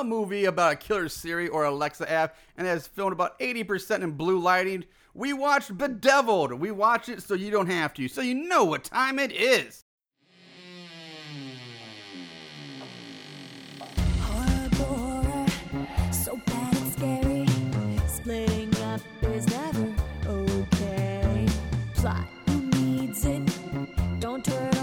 a movie about a killer Siri or Alexa app and has filmed about 80% in blue lighting, we watched Bedeviled. We watch it so you don't have to, so you know what time it is. Turn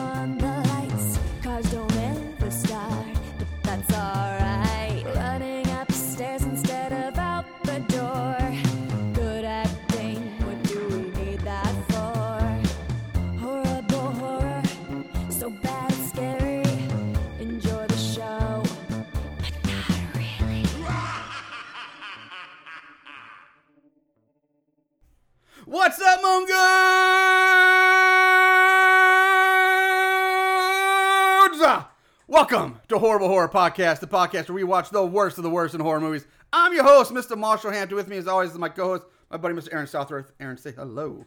Moon Welcome to Horrible Horror Podcast, the podcast where we watch the worst of the worst in horror movies. I'm your host, Mr. Marshall Hampton. With me, as always, is my co-host, my buddy, Mr. Aaron Southworth. Aaron, say hello.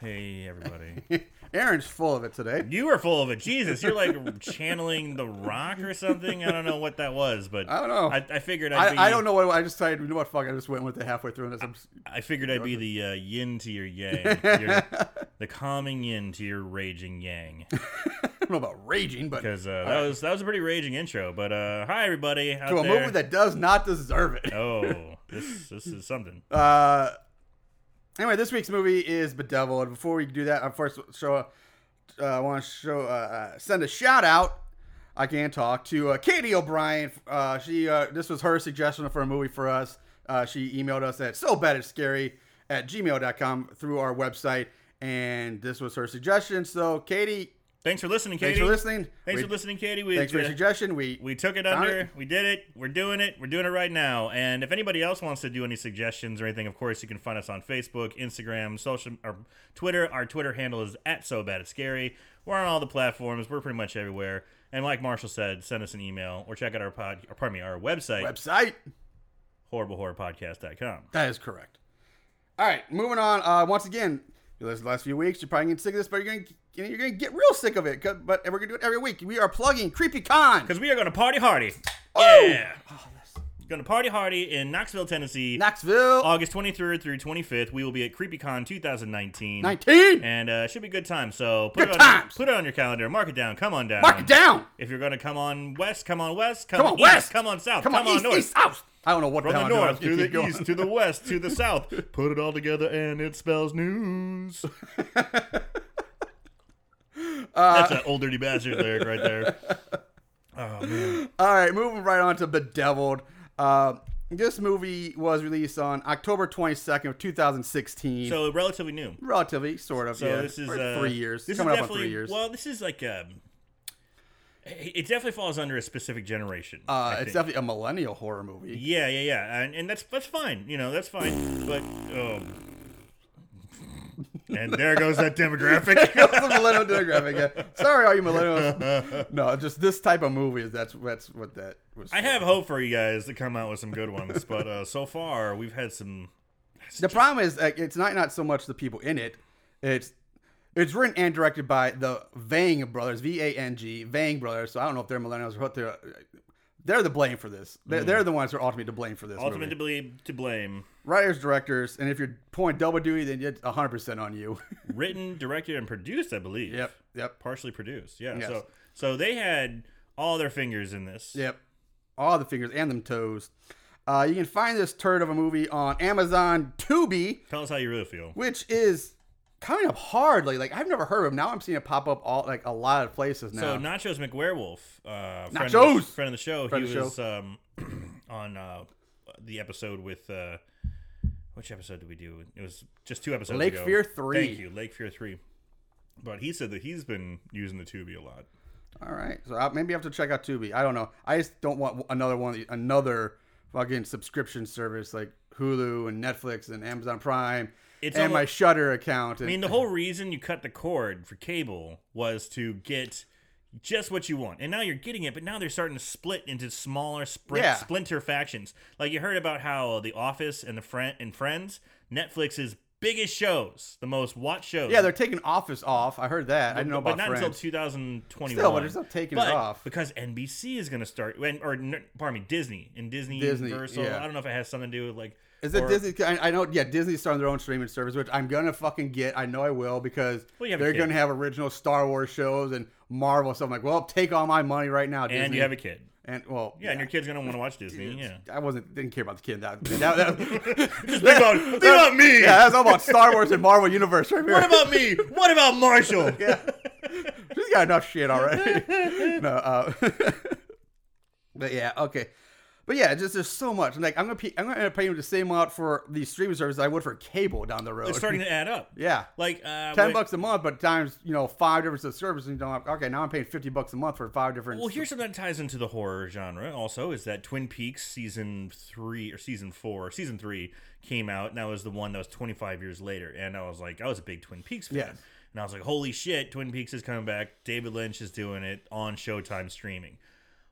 Hey everybody. Aaron's full of it today. You are full of it. Jesus, you're like channeling the rock or something. I don't know what that was, but I don't know. I, I figured I'd be I, I don't know what I just decided. You know what? Fuck! I just went with it halfway through, and. I'm, I figured I'd be the uh, yin to your yang. Your- the calming yin to your raging yang. I don't know about raging, but Because uh, that was that was a pretty raging intro. But uh, hi everybody out to a there. movie that does not deserve it. oh, this this is something. Uh, anyway, this week's movie is Bedeviled. Before we do that, I first show. Uh, I want to show. Uh, uh, send a shout out. I can't talk to uh, Katie O'Brien. Uh, she. Uh, this was her suggestion for a movie for us. She emailed us at so bad it's scary at gmail.com through our website, and this was her suggestion. So, Katie, Thanks for listening, Katie. thanks for listening. Thanks We- for listening, Katie. We, Thanks for your uh, suggestion. We We took it under. it. We did it. We're doing it. We're doing it right now. And if anybody else wants to do any suggestions or anything, of course, you can find us on Facebook, Instagram, social, or Twitter. Our Twitter handle is at So Bad It's Scary. We're on all the platforms. We're pretty much everywhere. And like Marshall said, send us an email or check out our pod. Or pardon me, our website, website. horriblehorrorpodcast.com. That is correct. All right, moving on. Uh, once again, you listen to the last few weeks, you're probably getting sick of this, but you're gonna you're gonna get real sick of it. But we're gonna do it every week. We are plugging Creepy Con. Because we are going to party hardy. Oh! Yeah. Going to party hardy in Knoxville, Tennessee. Knoxville, August 23rd through 25th, we will be at CreepyCon 2019. 19. and uh, it should be good time. So put Good it on, times. put it on your calendar. Mark it down. Come on down. Mark it down. If you're gonna come on west, come on west. Come, Come on, east, west. Come on south. Come on, east, north. east, south. I don't know what From the the hell I'm doing. north to the going. east to the west to the south. Put it all together and it spells news. That's an old dirty bastard lyric right there. Oh man. All right, moving right on to Bedeviled. Uh, this movie was released on October 22nd of 2016. So relatively new. relatively, sort of. So yeah, this is uh, three years. This Coming is up on definitely three years. well. This is like um, it it definitely falls under a specific generation. uh, it's definitely a millennial horror movie. Yeah, yeah, yeah, and, and that's that's fine. You know, that's fine. But um, and there goes that demographic. That's the millennial demographic. Yeah. Sorry, all you millennials. No, just this type of movie is that's that's what that was. I for. have hope for you guys to come out with some good ones, but uh, so far we've had some. The problem is like, it's not not so much the people in it. It's it's written and directed by the Vang brothers, V A N G, Vang brothers. So I don't know if they're millennials or what they're. They're the blame for this. They're, they're the ones who are ultimately to blame for this. Ultimately movie. to blame, to blame. Writers, directors, and if you're pulling double duty, then it's 100 percent on you. Written, directed, and produced, I believe. yep, yep, Partially produced. Yeah. Yes. So so they had all their fingers in this. yep. All the fingers and them toes. Uh, you can find this turd of a movie on Amazon Tubi. Tell us how you really feel. which is kind up hard. Like, like I've never heard of. Him. Now I'm seeing it pop up all like a lot of places now. So Nachos McWerewolf, uh, friend, Of Nachos! the, friend of the show, Friend he the was um, on uh, the episode with uh, which episode did we do? It was just two episodes Lake ago. Fear 3. Thank you, Lake Fear three. But he said that he's been using the Tubi a lot. all right, so I, maybe I have to check out Tubi. I don't know. I just don't want another one, another fucking subscription service like Hulu and Netflix and Amazon Prime It's and my Shudder account. I mean, the whole reason you cut the cord for cable was to get just what you want, and now you're getting it. But now they're starting to split into smaller sprint, Yeah. splinter factions. Like you heard about how The Office and the friend and Friends, Netflix's biggest shows, the most watched shows. Yeah, they're taking Office off. I heard that. I didn't know but about not until Friends. 2021. Still, but they're still taking it off. because NBC is going to start, or pardon me, Disney and Disney, Disney, Universal. yeah. I don't know if it has something to do with like. Is it or- Disney? I, I know. Yeah, Disney's starting their own streaming service, which I'm gonna fucking get. I know I will because Well, you have a they're gonna have original Star Wars shows and Marvel stuff. I'm like, well, take all my money right now, Disney. And you have a kid. and well, Yeah, and your kid's to want to watch Disney. Yeah. I wasn't didn't care about the kid. That, that, that, think about, think about me. yeah, that's all about Star Wars and Marvel Universe right here. What about me? What about Marshall? yeah. She's got enough shit already. no, uh, but yeah, okay. But yeah, just there's so much. I'm like, I'm gonna pay, I'm gonna end up paying the same amount for these streaming services I would for cable down the road. It's starting to add up. yeah, Like uh, ten when- bucks a month, but times you know five different services. You know, okay, now I'm paying fifty bucks a month for five different. Well, here's something that ties into the horror genre. Also, is that Twin Peaks season three or season four, season three came out, and that was the one that was 25 years later. And I was like, I was a big Twin Peaks fan, Yes. and I was like, holy shit, Twin Peaks is coming back. David Lynch is doing it on Showtime streaming.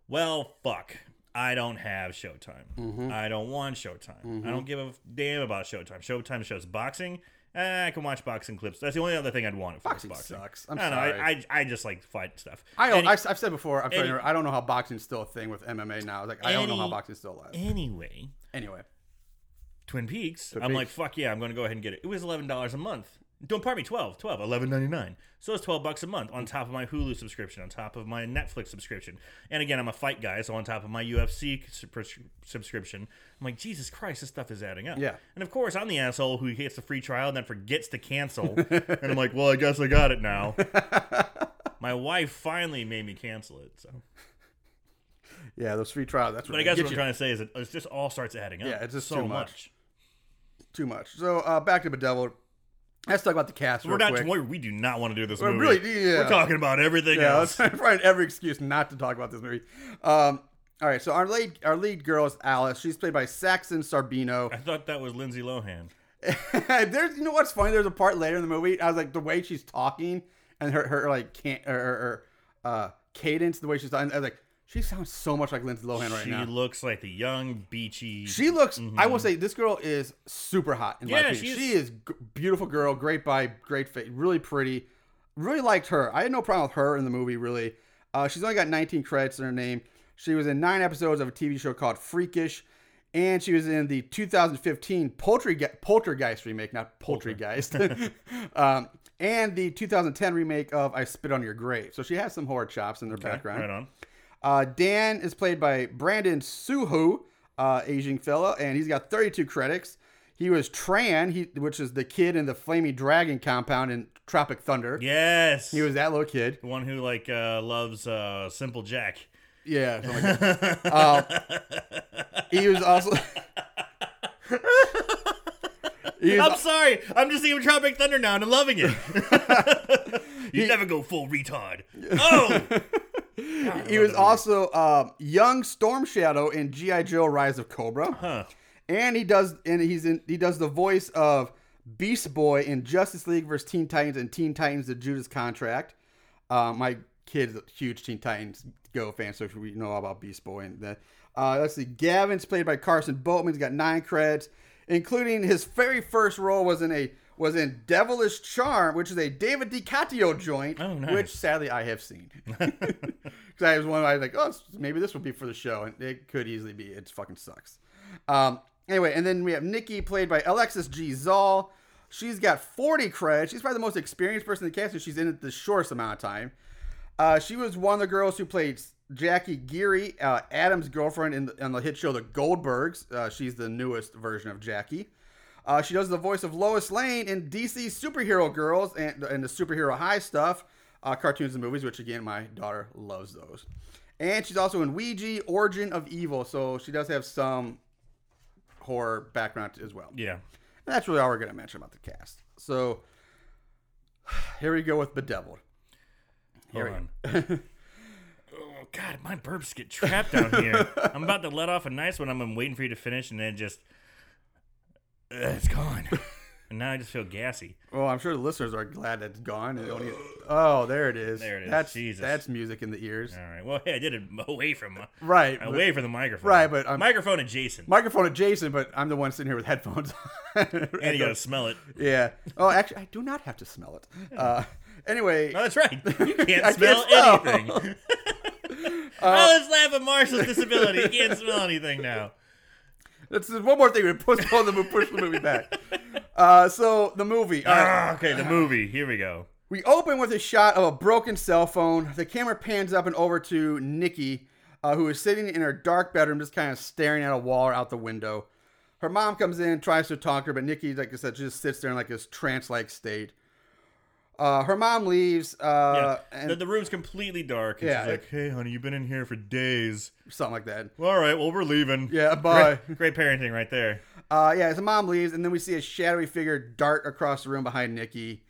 Well, fuck. I don't have Showtime. Mm-hmm. I don't want Showtime. I don't give a damn about Showtime. Showtime shows boxing. Eh, I can watch boxing clips. That's the only other thing I'd want. Boxing boxing sucks. I'm I don't sorry. know. I, I I just like fight stuff. I don't, Any- I've, I've said before. I'm any- I don't know how boxing's still a thing with MMA now. Like I don't know how boxing's still alive. anyway, Anyway, Twin Peaks. Twin I'm like, fuck yeah, I'm going to go ahead and get it. It was eleven dollars a month. Don't pardon me, 12 12 11.99 so it's 12 bucks a month on top of my hulu subscription on top of my netflix subscription and again i'm a fight guy so on top of my ufc subscription i'm like jesus christ this stuff is adding up Yeah. and of course i'm the asshole who gets the free trial and then forgets to cancel and i'm like well i guess i got it now my wife finally made me cancel it so yeah, those free trials. That's what but i guess what i'm you. trying to say is it, it just all starts adding up Yeah, it's just so too much. too much. So uh, back to Bedeviled. Let's talk about the cast real we're not quick. we do not want to do this We're movie. really- yeah. we're talking about everything Yeah, else let's find every excuse not to talk about this movie. Um, all right, so our lead our lead girl is Alice. She's played by Saxon Sharbino. I thought that was Lindsay Lohan. There's you know what's funny? There's a part later in the movie. I was like the way she's talking and her her like can't or, or, or uh cadence, the way she's talking. I was like, she sounds so much like Lindsay Lohan right she now. She looks like the young, beachy. She looks. I will say this girl is super hot. In my Yeah, opinion. she is- g- beautiful girl, great body, great face, really pretty. Really liked her. I had no problem with her in the movie. Really, uh, she's only got 19 credits in her name. She was in nine episodes of a TV show called Freakish, and she was in the 2015 Polterge- Poltergeist remake, not Poultrygeist, um, and the 2010 remake of I Spit on Your Grave. So she has some horror chops in her Okay, background. Right on. Uh, Dan is played by Brandon Soo Hoo, uh, Asian fella, and he's got 32 credits. He was Tran, he, which is the kid in the Flaming Dragon compound in Tropic Thunder. Yes. He was that little kid. the one who like uh, loves uh, Simple Jack. Yeah. like. Uh, he was also. he was, I'm sorry. I'm just thinking of Tropic Thunder now and I'm loving it. you never go full retard. Oh, he was also um, young Storm Shadow in GI Joe: Rise of Cobra. huh. and he does and he's in he does the voice of Beast Boy in Justice League versus Teen Titans and Teen Titans: The Judas Contract. Uh, my kid's a huge Teen Titans Go fan, so we know all about Beast Boy and that. Uh, let's see, Gavin's played by Carson Boatman. He's got nine credits, including his very first role was in a was in Devilish Charm, which is a David DeCoteau joint, Oh, nice. which sadly I have seen. Because I was one, I was like, oh, maybe this would be for the show, and it could easily be. It fucking sucks. Um, anyway, and then we have Nikki, played by Alexis G. Zall. She's got 40 credits. She's probably the most experienced person in the cast, and she's in it the shortest amount of time. Uh, she was one of the girls who played Jackie Geary, uh, Adam's girlfriend in the, on the hit show The Goldbergs. Uh, she's the newest version of Jackie. Uh, she does the voice of Lois Lane in DC Superhero Girls and, and the Superhero High stuff, uh, cartoons and movies, which again, my daughter loves those. And she's also in Ouija, Origin of Evil, so she does have some horror background as well. Yeah. And that's really all we're going to mention about the cast. So here we go with Bedeviled. Hold Here on. oh God, my burps get trapped down here. I'm about to let off a nice one. I'm waiting for you to finish, and then just it's gone. and now I just feel gassy. Well, I'm sure the listeners are glad that it's gone. It only- oh, there it is. There it is. That's Jesus. that's music in the ears. All right. Well, hey, I did it away from Right. but- away from the microphone. Right, but I'm- microphone adjacent. Microphone adjacent, but I'm the one sitting here with headphones. and you gotta smell it. Yeah. Oh, actually, I do not have to smell it. Uh, anyway, No, that's right. You can't smell can't anything. oh, let's laugh at Marshall's disability. He can't smell anything now. That's just one more thing. We postpone the movie, push the movie back. Uh, so the movie. Ah, okay, the movie. Here we go. We open with a shot of a broken cell phone. The camera pans up and over to Nikki, uh, who is sitting in her dark bedroom, just kind of staring at a wall or out the window. Her mom comes in, tries to talk to her, but Nikki, like I said, just sits there in like this trance-like state. Uh, her mom leaves, Yeah, uh, and the, the room's completely dark. And Yeah, she's like, "Hey, honey, you've been in here for days." something like that. Well, all right, well, we're leaving. Yeah, bye. Great, great parenting right there. Uh, yeah, the mom leaves, and then we see a shadowy figure dart across the room behind Nikki.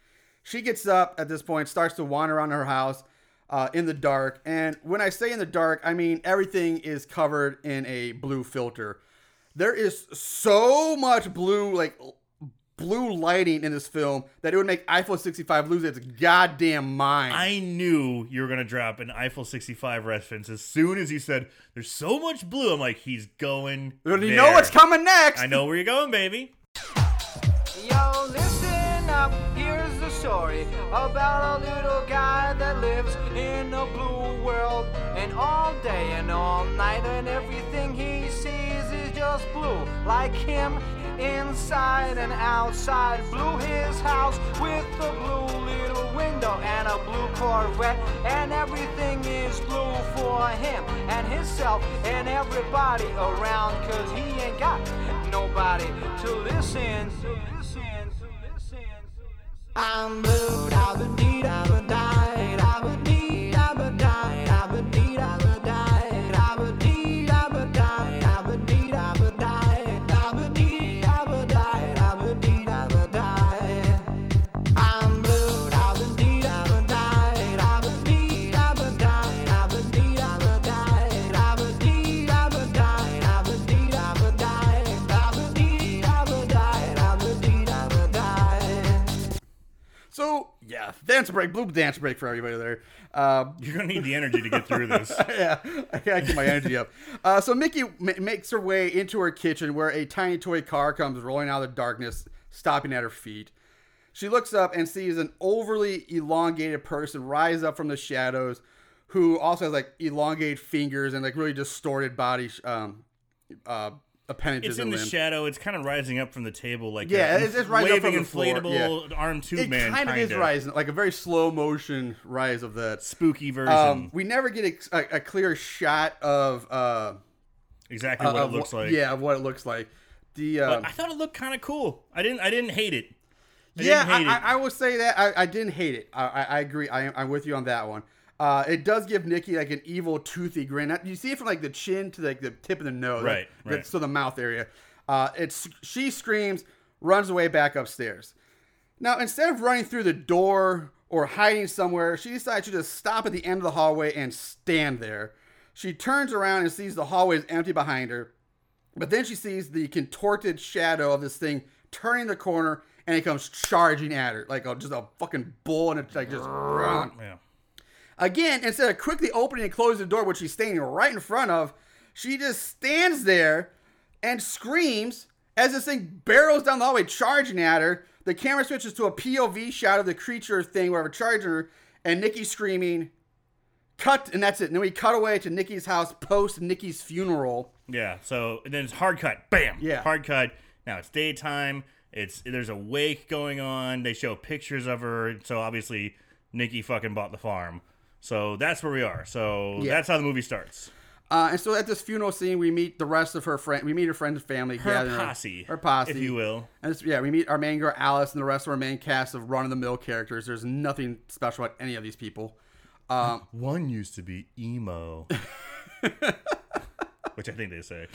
She gets up at this point, starts to wander around her house uh, in the dark. And when I say in the dark, I mean everything is covered in a blue filter. There is so much blue, like blue lighting in this film that it would make Eiffel 65 lose its goddamn mind. I knew you were gonna drop an Eiffel 65 reference as soon as you said there's so much blue. I'm like, he's going. you there. know what's coming next. I know where you're going, baby. Yo, listen up, here's the story about a little guy that lives in a blue world. And all day and all night, and everything he sees is just blue. Like him, inside and outside. Blue his house with a blue little window and a blue Corvette. And everything is blue for him and himself and everybody around. Cause he ain't got nobody to listen. To listen, to listen, to listen. I'm blue, da ba dee da ba die, da ba dee So, yeah, dance break, blue dance break for everybody there. Uh, You're gonna need the energy to get through this. yeah, I gotta keep my energy up. Uh, so Nikki ma- makes her way into her kitchen where a tiny toy car comes rolling out of the darkness, stopping at her feet. She looks up and sees an overly elongated person rise up from the shadows, who also has like elongated fingers and like really distorted body um, uh, appendages It's in the limbs. shadow. It's kind of rising up from the table, like Yeah, a it's- it's rising up waving from the floor, inflatable arm tube it man. kind of is rising, like a very slow motion rise of that. spooky version. Um, we never get a, a, a clear shot of uh, exactly uh, what it looks like. Yeah, of what it looks like. The But I thought it looked kind of cool. I didn't. I didn't hate it. I yeah, hate I, it. I, I will say that I, I didn't hate it. I, I, I agree. I, I'm with you on that one. Uh, it does give Nikki like an evil, toothy grin. You see it from like the chin to like the tip of the nose, Right, like, right. So the mouth area. Uh, it's she screams, runs away back upstairs. Now instead of running through the door or hiding somewhere, she decides to just stop at the end of the hallway and stand there. She turns around and sees the hallway is empty behind her. But then she sees the contorted shadow of this thing turning the corner and it comes charging at her like a, just a fucking bull and it's like just yeah. Again, instead of quickly opening and closing the door, which she's standing right in front of, she just stands there and screams as this thing barrels down the hallway, charging at her. The camera switches to a POV shot of the creature thing, whatever, charging her, and Nikki screaming. Cut, and that's it. And then we cut away to Nikki's house post Nikki's funeral. Yeah. So then it's hard cut. Bam. Yeah. Hard cut. Now it's daytime. It's there's a wake going on. They show pictures of her. So obviously Nikki fucking bought the farm. So that's where we are. So Yeah. that's how the movie starts. Uh, and so at this funeral scene, we meet the rest of her friend. We meet her friends and family. Her gathering- posse, Her posse, if you will. And it's, yeah, we meet our main girl Alice and the rest of our main cast of run of the mill characters. There's nothing special about any of these people. Um, One used to be emo. Which I think they say.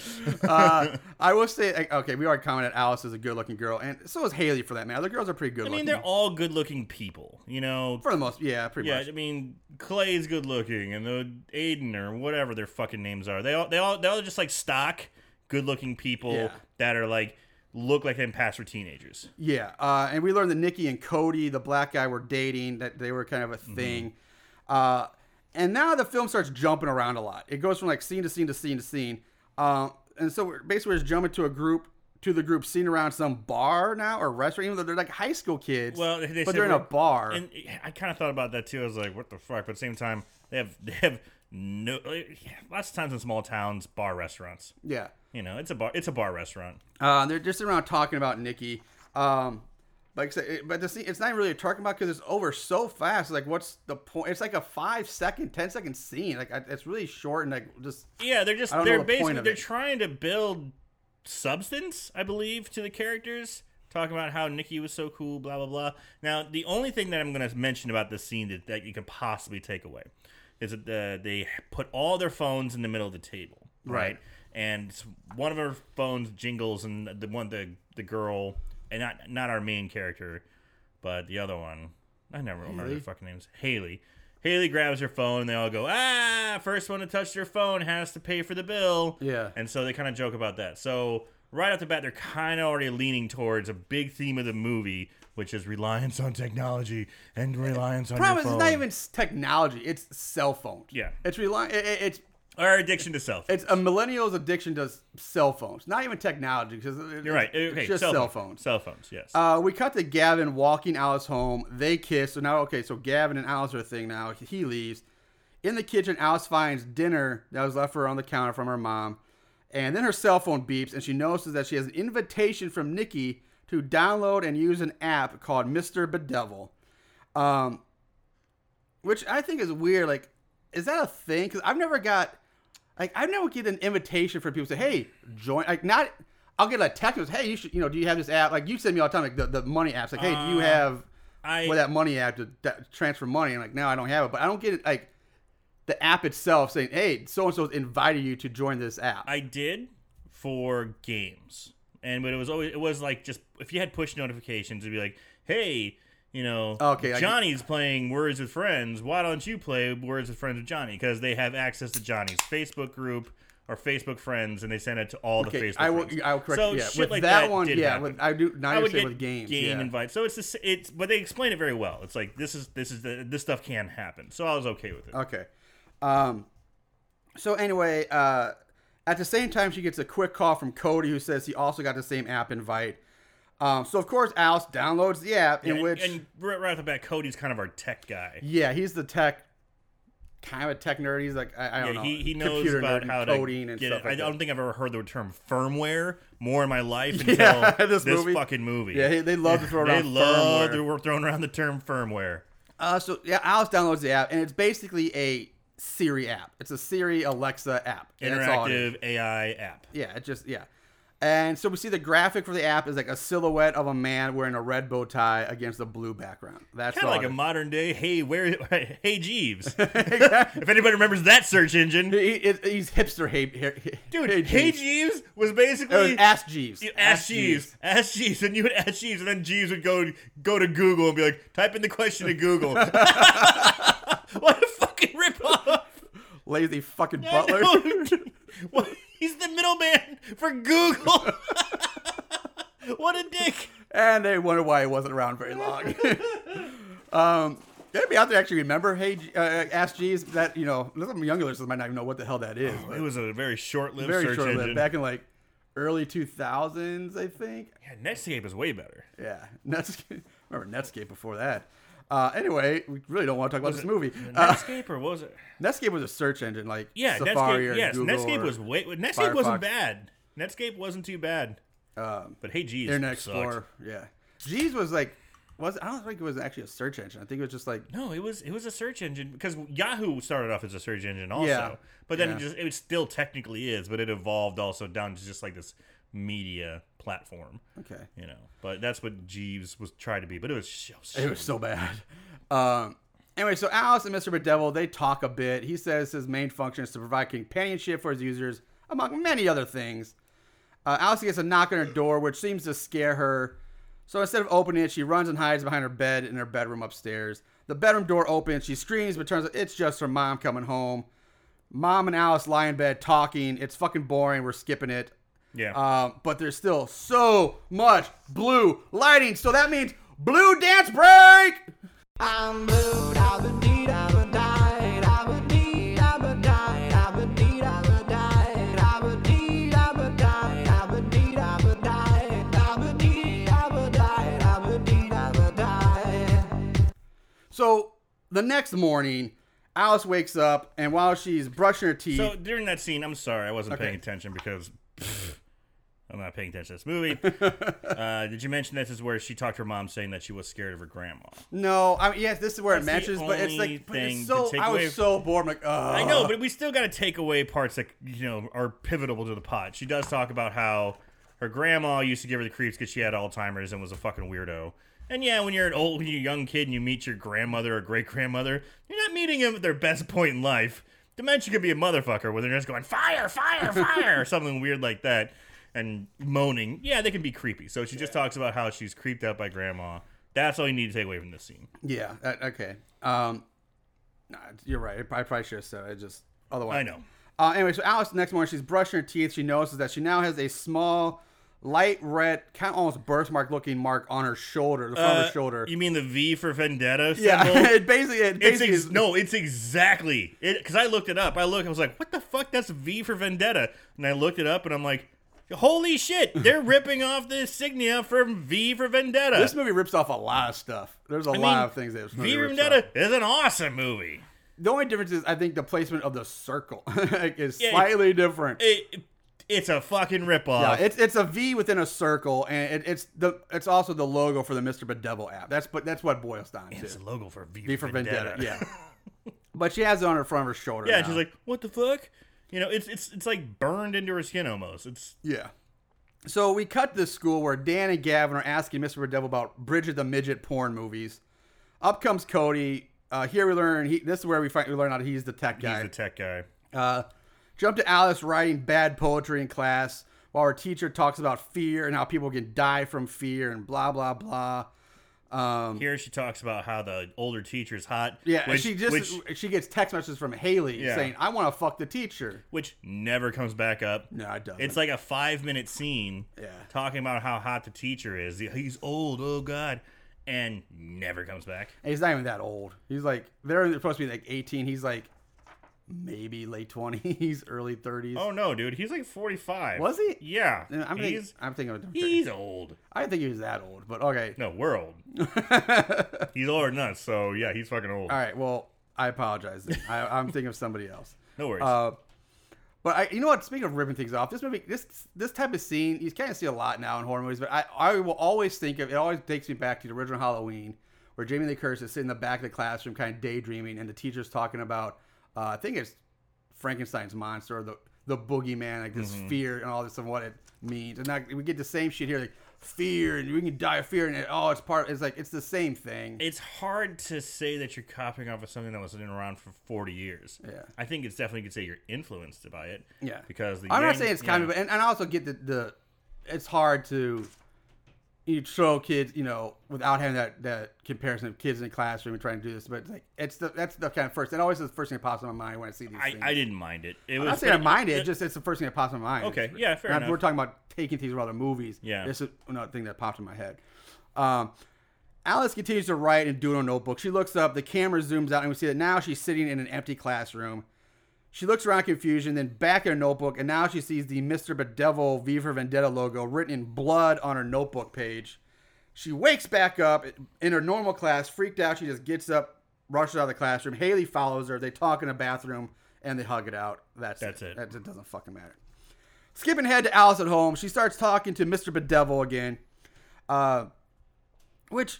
uh, I will say, okay, we already commented Alice is a good-looking girl, and so is Haley for that matter. The girls are pretty good-looking. I mean, they're all good looking people. You know, for the most, yeah, pretty Yeah, much. I mean Clay's good looking, and the Aiden or whatever their fucking names are. They all they all they all just like stock good looking people Yeah. that are like look like them pass for teenagers. Yeah, uh, and we learned that Nikki and Cody, the black guy, were dating. That they were kind of a thing. Uh, and now the film starts jumping around a lot. It goes from like scene to scene to scene to scene. Um, and so we're basically we're just jumping to a group to the group scene around some bar now or restaurant, even though they're like high school kids. Well, they but they're in a bar. and I kind of thought about that too. I was like, what the fuck? But at the same time, they have they have no. Lots of times in small towns, bar restaurants. yeah. You know, it's a bar. It's a bar restaurant. Uh, they're just around talking about Nikki. Um, like I said, it- but the scene, it's not really talking about because it's over so fast. Like, what's the point? It's like a five second, ten second scene. Like, it's really short and like just Yeah, they're just I don't know they're the basically they're it. trying to build substance, I believe, to the characters. Talking about how Nikki was so cool, blah blah blah. Now, the only thing that I'm going to mention about this scene that, that you can possibly take away is that the, they put all their phones in the middle of the table, right? Right. And one of her phones jingles, and the one the the girl, and not not our main character, but the other one. I never remember Haley? their fucking names. Haley. Haley grabs her phone and they all go, ah, first one to touch their phone has to pay for the bill. Yeah. And so they kind of joke about that. So right off the bat, they're kind of already leaning towards a big theme of the movie, which is reliance on technology and reliance on problem is phone. it's not even technology. It's cell phones. Yeah. It's rely. It, it- it's Our addiction to self. it's a millennial's addiction to cell phones. Not even technology because You're right. It's Okay, just cell, cell phone- phones. Cell phones, yes. Uh, we cut to Gavin walking Alice home. They kiss. So now, okay, so Gavin and Alice are a thing now. He leaves. In the kitchen, Alice finds dinner that was left for her on the counter from her mom. And then her cell phone beeps, and she notices that she has an invitation from Nikki to download and use an app called Mr. Bedevil. Um, which I think is weird. Like, is that a thing? Because I've never got, like, I've never get an invitation for people to say, "Hey, join." Like, not. I'll get a text. says, Hey, you should. You know, do you have this app? Like, you send me all the time, like the, the money apps. Like, hey, do you Uh, have I well, that money app to that, transfer money? And like, no, I don't have it. But I don't get it. Like, the app itself saying, "Hey, so and so's invited you to join this app." I did for games, and but it was always it was like just if you had push notifications, it'd be like, hey, you know, Okay, Johnny's playing Words with Friends. Why don't you play Words with Friends with Johnny? Because they have access to Johnny's Facebook group or Facebook friends, and they send it to all the Facebook. I will. friends. I will correct. So yeah, shit with like that, that one, yeah, with I do. Now I would get with games, game yeah. invites. So it's just, it's but they explain it very well. It's like this is this is the this stuff can happen. So I was okay with it. Okay. Um, so anyway, uh, at the same time, she gets a quick call from Cody, who says he also got the same app invite. Um, so of course, Alice downloads the app, in and, which and right, right off the bat, Cody's kind of our tech guy. yeah, he's the tech kind of a tech nerd. He's like I, I don't Yeah, know, he, he knows about how to coding and get stuff. it. Like I don't think I've ever heard the term firmware more in my life until Yeah, this, this movie. fucking movie. Yeah, they love to throw they around love firmware. to we're throwing around the term firmware. Uh, so yeah, Alice downloads the app, and it's basically a Siri app. It's a Siri Alexa app. And that's all it is. Interactive AI app. Yeah, it just yeah. And so we see the graphic for the app is like a silhouette of a man wearing a red bow tie against a blue background. That's Kind of like a modern day, hey, where, hey, Jeeves. if anybody remembers that search engine, He- it- he's hipster. Hey, hey, dude, hey, hey, Jeeves. Jeeves was It was basically Ask Jeeves. You ask Jeeves, ask Jeeves, and you would ask Jeeves, and then Jeeves would go go to Google and be like, type in the question to Google. what a fucking ripoff! Lazy fucking I butler. He's the middleman for Google. what a dick! and they wonder why he wasn't around very long. um, anybody out there actually remember? Hey, uh, Ask Jeeves. That you know, some younger listeners might not even know what the hell that is. but It was a very short-lived very search short lived. engine. Back in like early two thousands, I think. yeah, Netscape is way better. Yeah, Netscape. Remember Netscape before that. Uh, anyway, we really don't want to talk about this movie. Uh, Netscape or was it? Netscape was a search engine, like Yeah, Safari Netscape. or Yes, Google Netscape or was way. Netscape Firefox. wasn't bad. Netscape wasn't too bad. um, But hey, geez, Internet sucked. Explorer. Yeah, G's was like was I don't think it was actually a search engine. I think it was just like No, it was it was a search engine because Yahoo started off as a search engine also, Yeah. but then Yeah. it just it still technically is, but it evolved also down to just like this media platform, okay. you know. But that's what Jeeves was trying to be, but it was so. It was so bad. Um, anyway, so Alice and Mr. Bedevil they talk a bit. He says his main function is to provide companionship for his users, among many other things. Uh, Alice gets a knock on her door, which seems to scare her. So instead of opening it, she runs and hides behind her bed in her bedroom upstairs. The bedroom door opens. She screams, but turns out it's just her mom coming home. Mom and Alice lie in bed talking. It's fucking boring. We're skipping it. Yeah. Um, but there's still so much blue lighting, so that means blue dance break. I'm blue, died, deed, died, deed, died, deed, died, deed, died, deed, died, deed, died. So the next morning, Alice wakes up, and while she's brushing her teeth, So during that scene, I'm sorry, I wasn't Okay. paying attention because pfft, I'm not paying attention to this movie. uh, did you mention this is where she talked to her mom saying that she was scared of her grandma? no, I mean yes, this is where it That's the mentions, but it's like it's so. I was so bored. Like, Ugh. I know, but we still got to take away parts that you know are pivotal to the plot. She does talk about how her grandma used to give her the creeps because she had Alzheimer's and was a fucking weirdo. And yeah, when you're an old, when you're a young kid and you meet your grandmother or great grandmother, you're not meeting them at their best point in life. Dementia could be a motherfucker where they're just going fire, fire, fire, or something weird like that, and moaning. Yeah, they can be creepy. So she just talks about how she's creeped out by grandma. That's all you need to take away from this scene. Yeah. that- okay. Um, nah, you're right. I probably should have said it. Just otherwise. I know. Uh, anyway, so Alice next morning she's brushing her teeth. She notices that she now has a small, light red, kind of almost birthmark looking mark on her shoulder, the front of Uh, her shoulder. You mean the V for Vendetta? yeah, symbol? it basically it It's basically ex- is, no, it's exactly it because I looked it up. I looked, I was like, "What the fuck? That's V for Vendetta." And I looked it up, and I'm like, "Holy shit! They're ripping off the insignia from V for Vendetta." This movie rips off a lot of stuff. There's a I lot mean, of things that this movie V for Vendetta off. is an awesome movie. The only difference is I think the placement of the circle is Yeah, slightly different. It, it's a fucking ripoff. yeah, it's it's a V within a circle, and it, it's the it's also the logo for the Mr. Bedevil app. That's but that's what it boils down to. it's a logo for V, V for Vendetta. Yeah, but she has it on her front of her shoulder. yeah. now. She's like, "What the fuck?" You know, it's it's it's like burned into her skin almost. It's Yeah. So we cut to school where Dan and Gavin are asking Mr. Devil about Bridget the Midget porn movies. Up comes Cody. Uh, here we learn he. This is where we find we learn out he's the tech he's guy. the tech guy. uh, jump to Alice writing bad poetry in class while her teacher talks about fear and how people can die from fear and blah blah blah. Um, Here she talks about how the older teacher's hot. yeah, which, she just which, she gets text messages from Haley Yeah. saying, "I want to fuck the teacher." which never comes back up. No, it doesn't. It's like a five minute scene Yeah. talking about how hot the teacher is. He's old, oh god, and never comes back. And he's not even that old. He's like they're supposed to be like 18. He's like maybe late 20s, early 30s. Oh no, dude, he's like forty five. Was he? Yeah, I'm thinking, he's I'm thinking of a he's old. I didn't think he was that old, but okay. No, we're old. he's older than us, so yeah, he's fucking old. All right, well, I apologize. Then. I, I'm thinking of somebody else. No worries. Uh, but I, you know what? Speaking of ripping things off, this movie, this this type of scene, you kind of see a lot now in horror movies. But I, I will always think of it. Always takes me back to the original Halloween, where Jamie Lee Curtis is sitting in the back of the classroom, kind of daydreaming, and the teacher's talking about, uh, I think it's Frankenstein's monster, the the boogeyman, like this fear and all this and what it means. And we get the same shit here, like fear, and we can die of fear, and it, oh, it's part. It's like it's the same thing. it's hard to say that you're copying off of something that was been around for 40 years. Yeah. I think it's definitely you could say you're influenced by it. Yeah, Because the I'm not saying it's kind of, and, and I also get the, the it's hard to you show kids, you know, without having that that comparison of kids in the classroom and trying to do this. But it's like it's the that's the kind of first. It always is the first thing that pops in my mind when I see these I, things. I didn't mind it. It I'm was not saying I mind it. It's just it's the first thing that pops in my mind. Okay, It's- yeah, fair enough. We're talking about taking things from other movies. Yeah. this is another thing that popped in my head. Um, Alice continues to write and do in a notebook. She looks up. The camera zooms out, and we see that now she's sitting in an empty classroom. She looks around confusion, then back at her notebook, and now she sees the Mr. Bedevil V for Vendetta logo written in blood on her notebook page. She wakes back up in her normal class, freaked out. She just gets up, rushes out of the classroom. Haley follows her. They talk in a bathroom, and they hug it out. That's, That's it. That, it doesn't fucking matter. Skipping ahead to Alice at home, she starts talking to Mr. Bedevil again, uh, which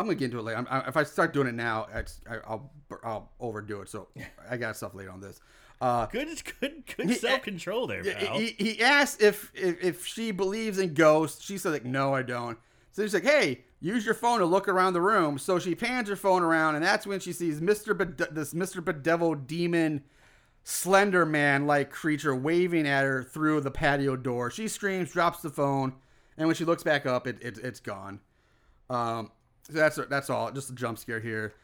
I'm gonna get into it later. I'm, I, if I start doing it now, I, I'll I'll overdo it. So I got stuff later on this. Uh, Good, good, good self control there, pal. he, he asked if, if if she believes in ghosts. She said like, no, I don't. So he's like, hey, use your phone to look around the room. So she pans her phone around, and that's when she sees Mister Bede- this Mister Bedevil demon, Slender Man like creature waving at her through the patio door. She screams, drops the phone, and when she looks back up, it, it it's gone. Um, so that's that's all. Just a jump scare here.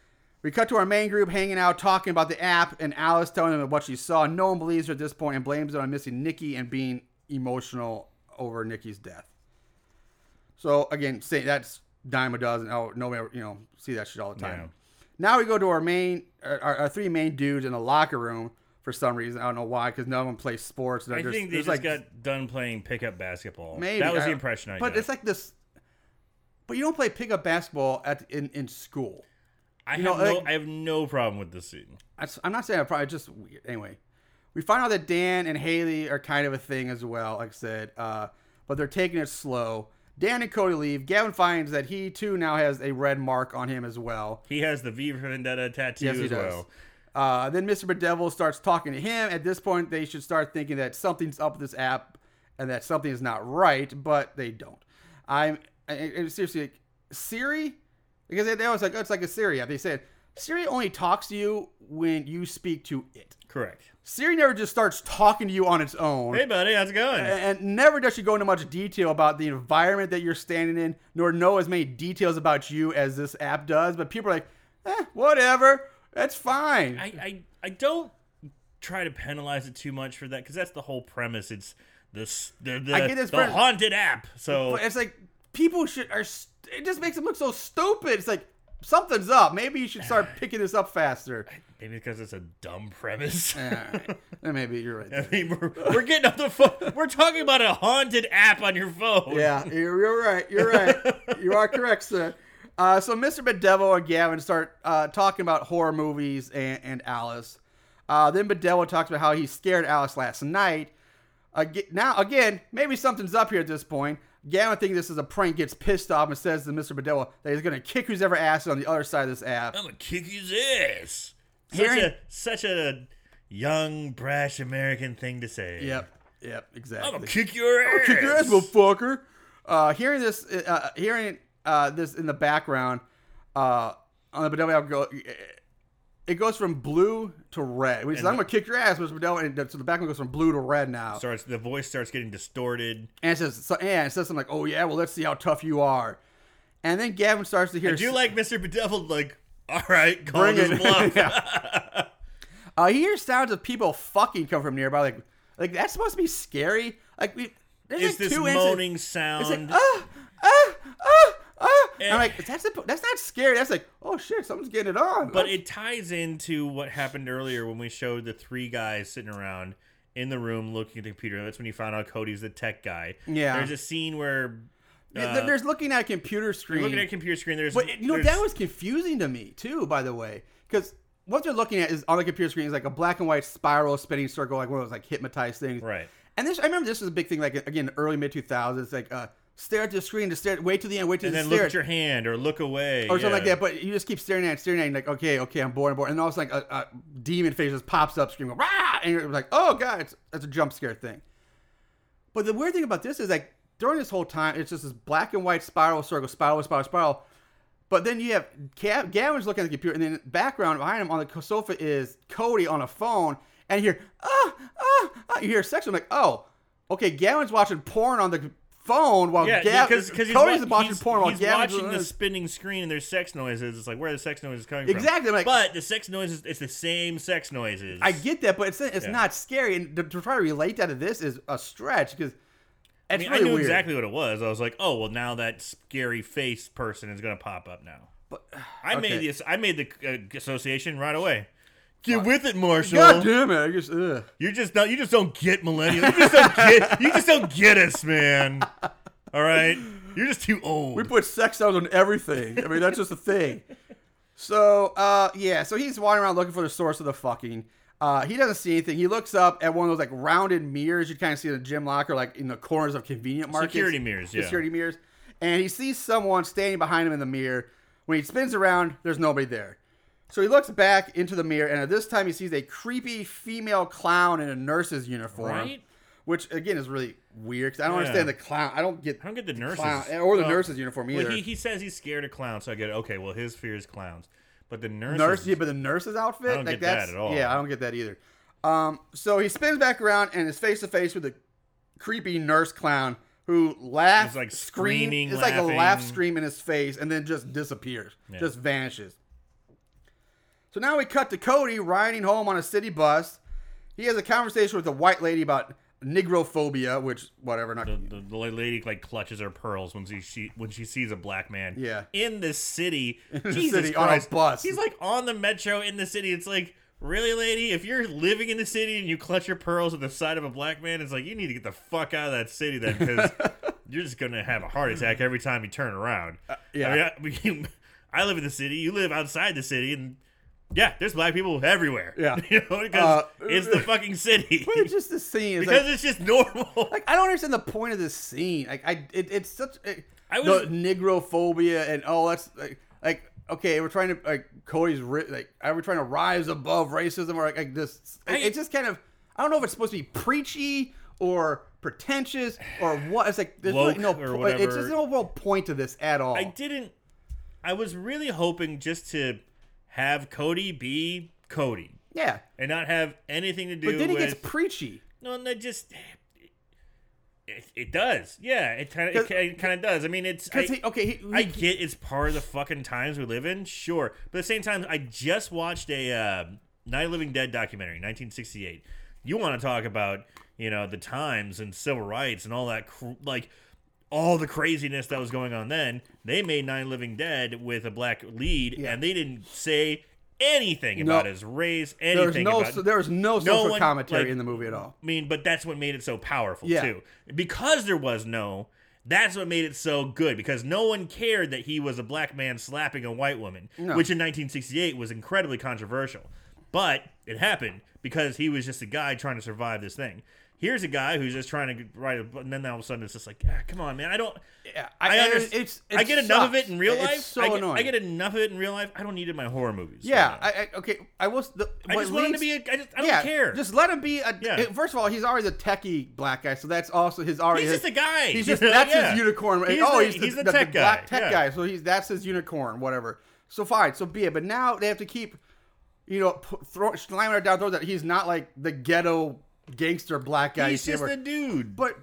We cut to our main group hanging out, talking about the app, and Alice telling them what she saw. No one believes her at this point and blames it on missing Nikki and being emotional over Nikki's death. So again, say that's dime a dozen. Oh, nobody, you know, see that shit all the time. Yeah. Now we go to our main, our, our, three main dudes in the locker room for some reason. I don't know why, because none of them play sports. I think they just like got done playing pickup basketball. maybe that was the impression I But got. it's like this. But you don't play pickup basketball at in in school. I you have know, no, like- I have no problem with this scene. I'm not saying I'm probably just weird. Anyway, we find out that Dan and Haley are kind of a thing as well. Like I said, uh, but they're taking it slow. Dan and Cody leave. Gavin finds that he too now has a red mark on him as well. He has the V for Vendetta tattoo Yes, he as does. well. Uh, then Mr. Bedevil starts talking to him. At this point, they should start thinking that something's up with this app and that something is not right, but they don't. I'm I- seriously like, Siri because they, they always like oh, it's like a Siri app. They said Siri only talks to you when you speak to it. Correct. Siri never just starts talking to you on its own. Hey, buddy, how's it going? And never does she go into much detail about the environment that you're standing in, nor know as many details about you as this app does. But people are like, eh, whatever, that's fine. I, I, I don't try to penalize it too much for that because that's the whole premise. It's this the the, I get this the haunted app. So it's like people should are. It just makes them look so stupid. It's like something's up. Maybe you should start picking this up faster. maybe because it's a dumb premise. Maybe you're right. I mean, we're, we're getting off the phone. We're talking about a haunted app on your phone. Yeah, you're, you're right. You're right. you are correct, sir. Uh, so Mr. Bedevil and Gavin start uh, talking about horror movies and, and Alice. Uh, then Bedevil talks about how he scared Alice last night. Now, again, maybe something's up here at this point. Gavin thinks this is a prank, gets pissed off, and says to Mr. Bedevil that he's going to kick who's ever ass on the other side of this app. I'm gonna kick his ass. Such Hearing- a such a young, brash American thing to say. Yep, yep, exactly. I'm gonna kick your ass. kick your ass, motherfucker. Uh, hearing this, uh, hearing uh, this in the background, uh, on the Bedell go, it goes from blue to red. Which says, "I'm gonna kick your ass, Mr. Bedell," and so the background goes from blue to red now. starts the voice starts getting distorted. And it says, so, and it says something like, "Oh yeah, well let's see how tough you are." And then Gavin starts to hear. Do you like Mr. Bedeviled, like, all right, calling Bring his it. bluff. Uh, he hears sounds of people fucking come from nearby. Like, like that's supposed to be scary. Like we, there's It's like this two incidents- moaning sound. It's like, ah, ah, ah, ah. And I'm like, that's, a, that's not scary. That's like, oh shit, someone's getting it on. But it ties into what happened earlier when we showed the three guys sitting around in the room looking at the computer. That's when you found out Cody's the tech guy. Yeah. There's a scene where uh, there's looking at a computer screen. looking at a computer screen. There's but you know there's- that was confusing to me too. By the way, because what they're looking at is on the computer screen is like a black and white spiral spinning circle, like one of those like hypnotized things. right. And this, I remember this was a big thing, like again, early mid 2000s. Like, uh, stare at the screen to stare, wait till the end, wait till the screen. And the then stare look at your hand or look away or something like that. But you just keep staring at it, staring at it, and like, okay, okay, I'm bored, I'm bored. And then all of a sudden, like, a, a demon face just pops up, screaming, rah! And you're like, oh, God, it's, it's a jump scare thing. But the weird thing about this is, like, during this whole time, it's just this black and white spiral circle, spiral, spiral, spiral. But then you have Gav- Gavin's looking at the computer, and then the background behind him on the sofa is Cody on a phone, and you hear, ah, ah, ah. You hear sex. I'm like, oh, okay, Gavin's watching porn on the phone while Yeah, Gav- because Cody's he's, wa- watching porn while he's Gavin's watching the spinning screen and there's sex noises. It's like where are the sex noises coming Exactly, from? like- but the sex noises, it's the same sex noises. I get that, but it's it's Yeah. not scary, and to, to try to relate that to this is a stretch because I mean, really I knew weird. exactly what it was. I was like, oh well, now that scary face person is gonna pop up now. But I okay. made this. I made the uh, association right away. Get with it, Marshall. God damn it! I just ugh. You're just not. You just don't get millennials. You just don't get. You just don't get us, man. All right. You're just too old. we put sex sounds on everything. I mean, that's just a thing. So, uh, yeah. So he's wandering around looking for the source of the fucking. Uh, he doesn't see anything. He looks up at one of those like rounded mirrors you kind of see in the gym locker, like in the corners of convenient markets. Security mirrors, yeah. Security mirrors. And he sees someone standing behind him in the mirror. When he spins around, there's nobody there. So he looks back into the mirror, and at this time he sees a creepy female clown in a nurse's uniform. Right? Which again is really weird because I don't Yeah. understand the clown. I don't get I don't get the nurses clown or the Well, nurse's uniform either. Well, he, he says he's scared of clowns, so I get. Okay, well his fear is clowns, but the nurses. Nurse, yeah, but the nurse's outfit, I don't like get that at all. yeah, I don't get that either. Um, so he spins back around and is face to face with the creepy nurse clown who laughs, He's, like, scream. screaming, It's like a laugh scream in his face, and then just disappears, Yeah. just vanishes. So now we cut to Cody riding home on a city bus. He has a conversation with a white lady about Negrophobia, which whatever, not the, the, the lady like clutches her pearls when she, she when she sees a black man. Yeah. In the city. the Jesus city, on a bus. He's like on the metro in the city. It's like, really, lady? If you're living in the city and you clutch your pearls at the side of a black man, it's like you need to get the fuck out of that city then because you're just gonna have a heart attack every time you turn around. Uh, yeah. I, mean, I, I live in the city. You live outside the city, and yeah, there's black people everywhere. Yeah. you know, because Uh, it's the fucking city. But it's just the scene. It's because like, it's just normal. like I don't understand the point of this scene. Like I, it, it's such. It, I was- the negrophobia and oh, that's like, like okay, we're trying to like Cody's ri- like are we trying to rise above racism or like, like this? I- it's just kind of I don't know if it's supposed to be preachy or pretentious or what. It's like there's really no. or It's just no real point to this at all. I didn't. I was really hoping just to have Cody be Cody yeah, and not have anything to do with it. but then he gets preachy. no, and that just. It, it does, yeah. It kind of it, kind of does. I mean, it's I, he okay, he, I get it's part of the fucking times we live in, sure. But at the same time, I just watched a uh, Night Living Dead documentary, 1968. You want to talk about, you know, the times and civil rights and all that, cr- like, all the craziness that was going on then. They made Night Living Dead with a black lead, Yeah. and they didn't say anything No. about his race, there was anything no about there was no social one, commentary like- in the movie at all. I mean, but that's what made it so powerful Yeah. too. Because there was no, that's what made it so good. Because no one cared that he was a black man slapping a white woman, No. which in 1968 was incredibly controversial. But it happened because he was just a guy trying to survive this thing. Here's a guy who's just trying to write, a, and then all of a sudden it's just like, ah, come on, man, I don't. Yeah, I, I- understand. it's- I it get enough of it in real life. It's so I get, annoying. I get enough of it in real life. I don't need it in my horror movies. Yeah. I, I okay. I was the. I just want him to be. A, I, just, I don't yeah, care. Just let him be a. Yeah. First of all, he's already a techie black guy, so that's also his already. He's his, just a guy. He's just that's Yeah. his unicorn. He's oh, the- he's, he's the, the the, tech black guy, tech yeah. guy. So he's that's his unicorn, whatever. So fine, so be it. But now they have to keep, you know, throw, slamming it down throat that he's not like the ghetto gangster black guy. He's just a dude. but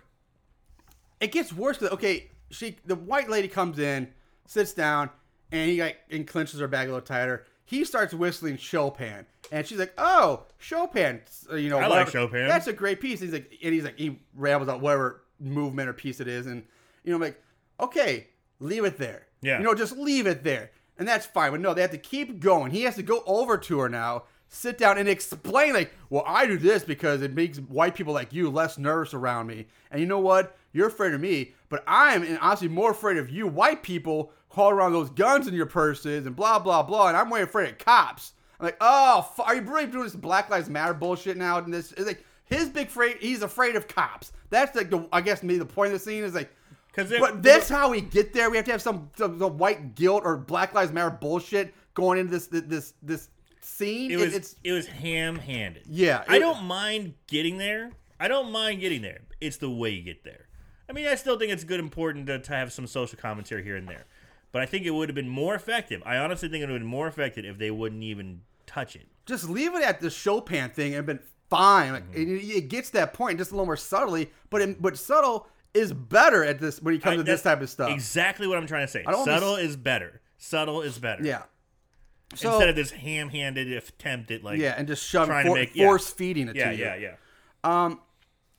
it gets worse. Okay, she the white lady comes in, sits down, and he like and clenches her bag a little tighter. He starts whistling Chopin, and she's like, "Oh, Chopin, uh, you know, I like. Chopin. That's a great piece." He's like, and he's like, he rambles out whatever movement or piece it is, and you know, I'm like, okay, leave it there. Yeah. you know, just leave it there, and that's fine. But no, they have to keep going. He has to go over to her now. Sit down and explain, like, well, I do this because it makes white people like you less nervous around me. And you know what? You're afraid of me, but I'm honestly more afraid of you white people hauling around those guns in your purses and blah blah blah. And I'm way afraid of cops. I'm like, oh, f- are you really doing this Black Lives Matter bullshit now? And this is like his big afraid. He's afraid of cops. That's like the I guess maybe the point of the scene is like because But that's how we get there. We have to have some, some, some white guilt or Black Lives Matter bullshit going into this this this scene. it was it's it was ham-handed. Yeah, I don't mind getting there. I don't mind getting there. It's the way you get there. I mean, I still think it's good, important to, to have some social commentary here and there. But I think it would have been more effective. I honestly think it would have been more effective if they wouldn't even touch it. just leave it at the Chopin thing and been fine. Like Mm-hmm. it, it gets that point just a little more subtly, but in, but subtle is better at this when it comes I- to this type of stuff. Exactly what I'm trying to say. Subtle wanna is better. Subtle is better. yeah. So Instead of this ham-handed attempt at like yeah, and just shoving for, make- yeah. force feeding it yeah, to you. yeah, yeah. yeah. Um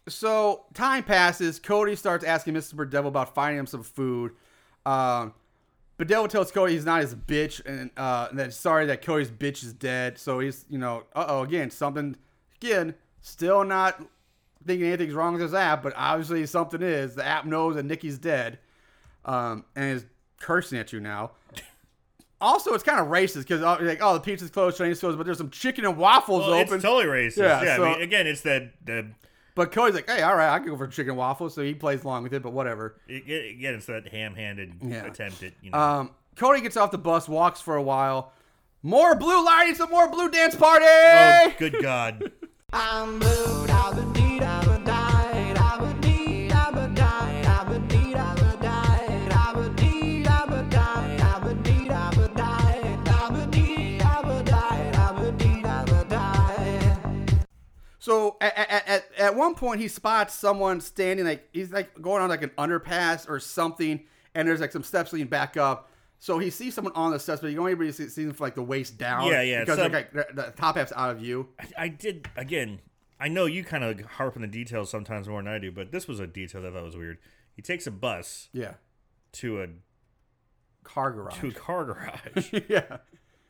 so time passes. Cody starts asking Mr. Devil about finding him some food. Um, but Devil tells Cody he's not his bitch, and uh, that sorry that Cody's bitch is dead. So he's you know, uh oh, again something, again still not thinking anything's wrong with his app, but obviously something is. The app knows that Nikki's dead, um, and is cursing at you now. Also, it's kind of racist because like, oh, the pizza's closed, Chinese closed, but there's some chicken and waffles Well, open. it's totally racist. Yeah, Yeah, so- I mean, again, it's that the but Cody's like, hey, all right, I can go for chicken and waffles, so he plays along with it, but whatever. again, it's that ham-handed Yeah. attempt at you know. Um, Cody gets off the bus, walks for a while. More blue lighting, some more blue dance party. oh, good God! So at, at, at, one point, he spots someone standing like he's like going on like an underpass or something, and there's like some steps leading back up. So he sees someone on the steps, but you don't really see, see them from like the waist down. Yeah, yeah, Because some- like, the, the top half's out of view. I, I did again. I know you kind of harp on the details sometimes more than I do, but this was a detail that I thought was weird. He takes a bus Yeah. to a Car garage. to a car garage, yeah.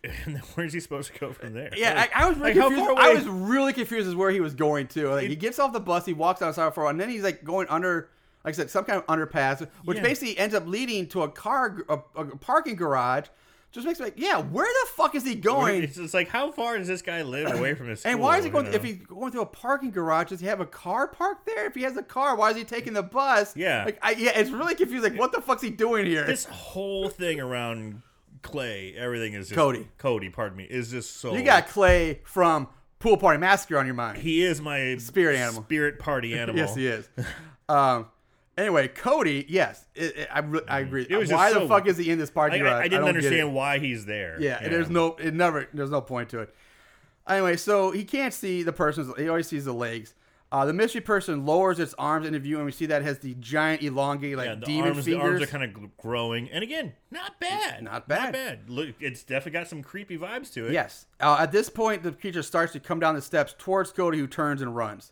and then where's he supposed to go from there? Yeah, Like- I, I was really like, confused. I was really confused as where he was going to. Like, It- he gets off the bus, he walks outside for a while, and then he's like going under, like I said, some kind of underpass, which Yeah. basically ends up leading to a car, a, a parking garage. Just makes me like, yeah, where the fuck is he going? It's just like how far does this guy live away from his school? And why is he going? know? If he's going through a parking garage, does he have a car parked there? If he has a car, why is he taking the bus? Yeah. like I, yeah, it's really confusing. Like, what the fuck's he doing here? this whole thing around Clay, everything is just Cody. Cody, pardon me, is just so. you got Clay from Pool Party Massacre on your mind. he is my Spirit animal. spirit party animal. Yes, he is. um. Anyway, Cody. Yes, it, it- I I agree. It Why the so- fuck is he in this I, parking I? I didn't don't understand why he's there. Yeah, there's no. It never. There's no point to it. Anyway, so he can't see the person's. He always sees the legs. Uh, the mystery person lowers its arms into view, and we see that it has the giant, elongated, like Yeah, the demon arms, the arms are kind of growing, and again, not bad, not bad. not bad. Look, it's definitely got some creepy vibes to it. Yes. Uh, at this point, the creature starts to come down the steps towards Cody, who turns and runs.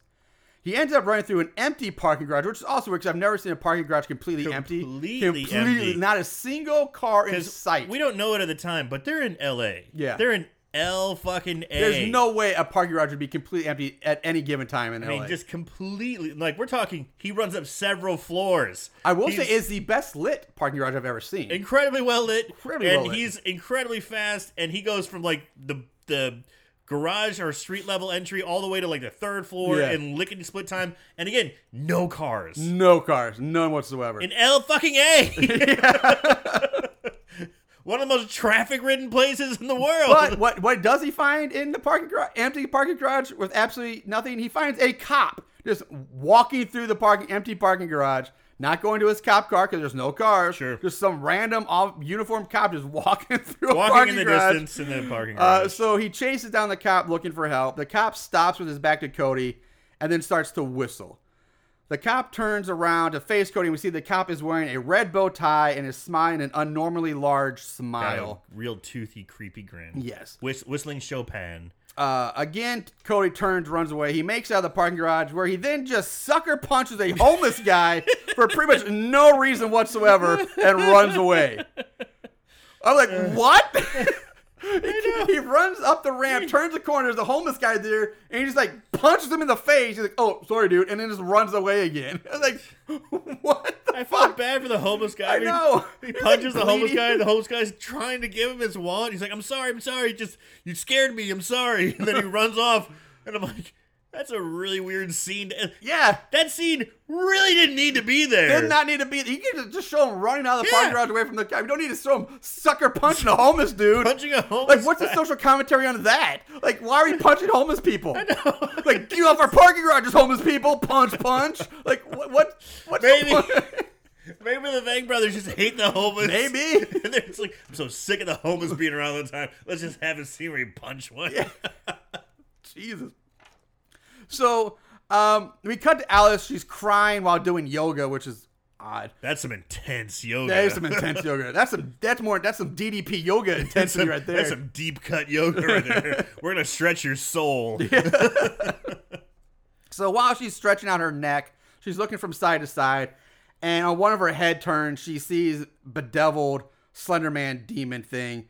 He ends up running through an empty parking garage, which is also weird because I've never seen a parking garage completely, empty. Completely empty. Not a single car in sight. we don't know it at the time, but they're in L.A. Yeah. they're in L fucking A. There's no way a parking garage would be completely empty at any given time in I LA. mean, just completely like we're talking. He runs up several floors. I will He's say, is the best lit parking garage I've ever seen. incredibly well lit, Incredibly and well lit. he's incredibly fast. And he goes from like the the garage or street level entry all the way to like the third floor Yeah. in lickety split time. And again, no cars no cars, none whatsoever. in L fucking A. One of the most traffic ridden places in the world. but what what does he find in the parking garage? Empty parking garage with absolutely nothing. He finds a cop just walking through the parking empty parking garage, not going to his cop car because there's no cars. Sure. Just some random off uniformed cop just walking through a Walking parking in the garage. distance in the parking Uh, garage. so he chases down the cop looking for help. The cop stops with his back to Cody and then starts to whistle. The cop turns around to face Cody, and we see the cop is wearing a red bow tie and is smiling an unnormally large Got a smile. real toothy, creepy grin. Yes. Whist- whistling Chopin. Uh, again, Cody turns, runs away. He makes out of the parking garage, where he then just sucker punches a homeless guy for pretty much no reason whatsoever and runs away. I'm like, what? he, he runs up the ramp, turns the corner. There's a homeless guy there, and he just like punches him in the face. He's like, "Oh, sorry, dude," and then just runs away again. I was like, "What I fuck?" felt bad for the homeless guy. I He- know. He, punches like, the homeless guy. The homeless guy's trying to give him his wallet. He's like, "I'm sorry, I'm sorry. Just you scared me. I'm sorry." And then he runs off, and I'm like, "That's a really weird scene." to- Yeah. That scene really didn't need to be there. Did not need to be. there. You can just show him running out of the Yeah. parking garage away from the guy. You don't need to show him sucker punching a homeless dude. punching a homeless. Like, what's the social commentary on that? Like, why are we punching homeless people? I know. Like, get off our parking garages, homeless people. Punch, punch. Like, what? What? What's Maybe. The? Maybe the Vang brothers just hate the homeless. Maybe. and they're just like, I'm so sick of the homeless being around all the time. Let's just have a scene where he punch one. Yeah. Jesus. So, um, we cut to Alice. She's crying while doing yoga, which is odd. That's some intense yoga. That is some intense yoga. That's some. That's more. That's some DDP yoga intensity some, right there. That's some deep cut yoga right there. We're gonna stretch your soul. So while she's stretching out her neck, she's looking from side to side, and on one of her head turns, she sees bedeviled Slenderman demon thing,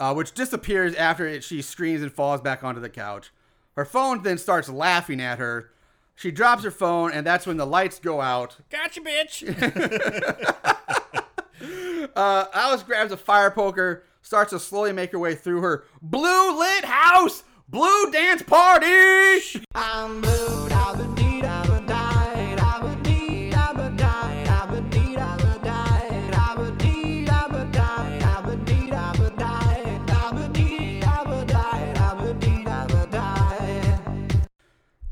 uh, which disappears after it, she screams and falls back onto the couch. Her phone then starts laughing at her. She drops her phone, and that's when the lights go out. Gotcha, bitch. Uh, Alice grabs a fire poker, starts to slowly make her way through her blue lit house, blue dance party. I'm blue,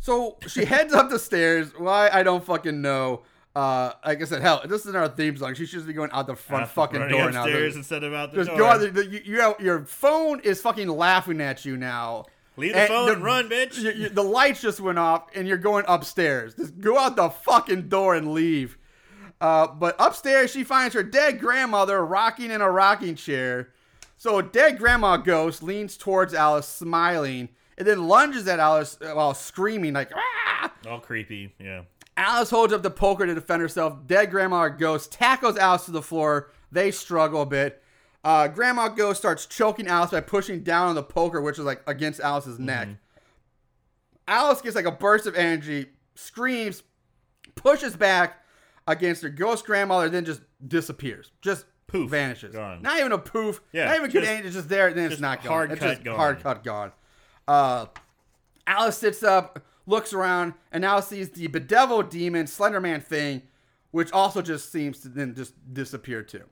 So she heads up the stairs. Why I don't fucking know. Uh, like I said, hell, this isn't our theme song. She should just be going out the front fucking door now. upstairs instead of out the Just door. go out. The, the, you, you your phone is fucking laughing at you now. Leave the phone and run, bitch. you- you- the lights just went off, and you're going upstairs. Just go out the fucking door and leave. Uh, but upstairs, she finds her dead grandmother rocking in a rocking chair. So a dead grandma ghost leans towards Alice, smiling, and then lunges at Alice while screaming like ah. All creepy. Yeah. Alice holds up the poker to defend herself. Dead Grandma Ghost tackles Alice to the floor. They struggle a bit. Uh, Grandma Ghost starts choking Alice by pushing down on the poker, which is like against Alice's neck. Alice gets like a burst of energy, screams, pushes back against her ghost grandmother, then just disappears. Just Poof. vanishes. Gone. Not even a poof. Yeah, Not even good just- energy. It's just there. Then it's not gone. hard it's cut just gone. hard cut gone. Uh, Alice sits up, looks around, and now sees the bedeviled demon Slenderman thing, which also just seems to then just disappear too.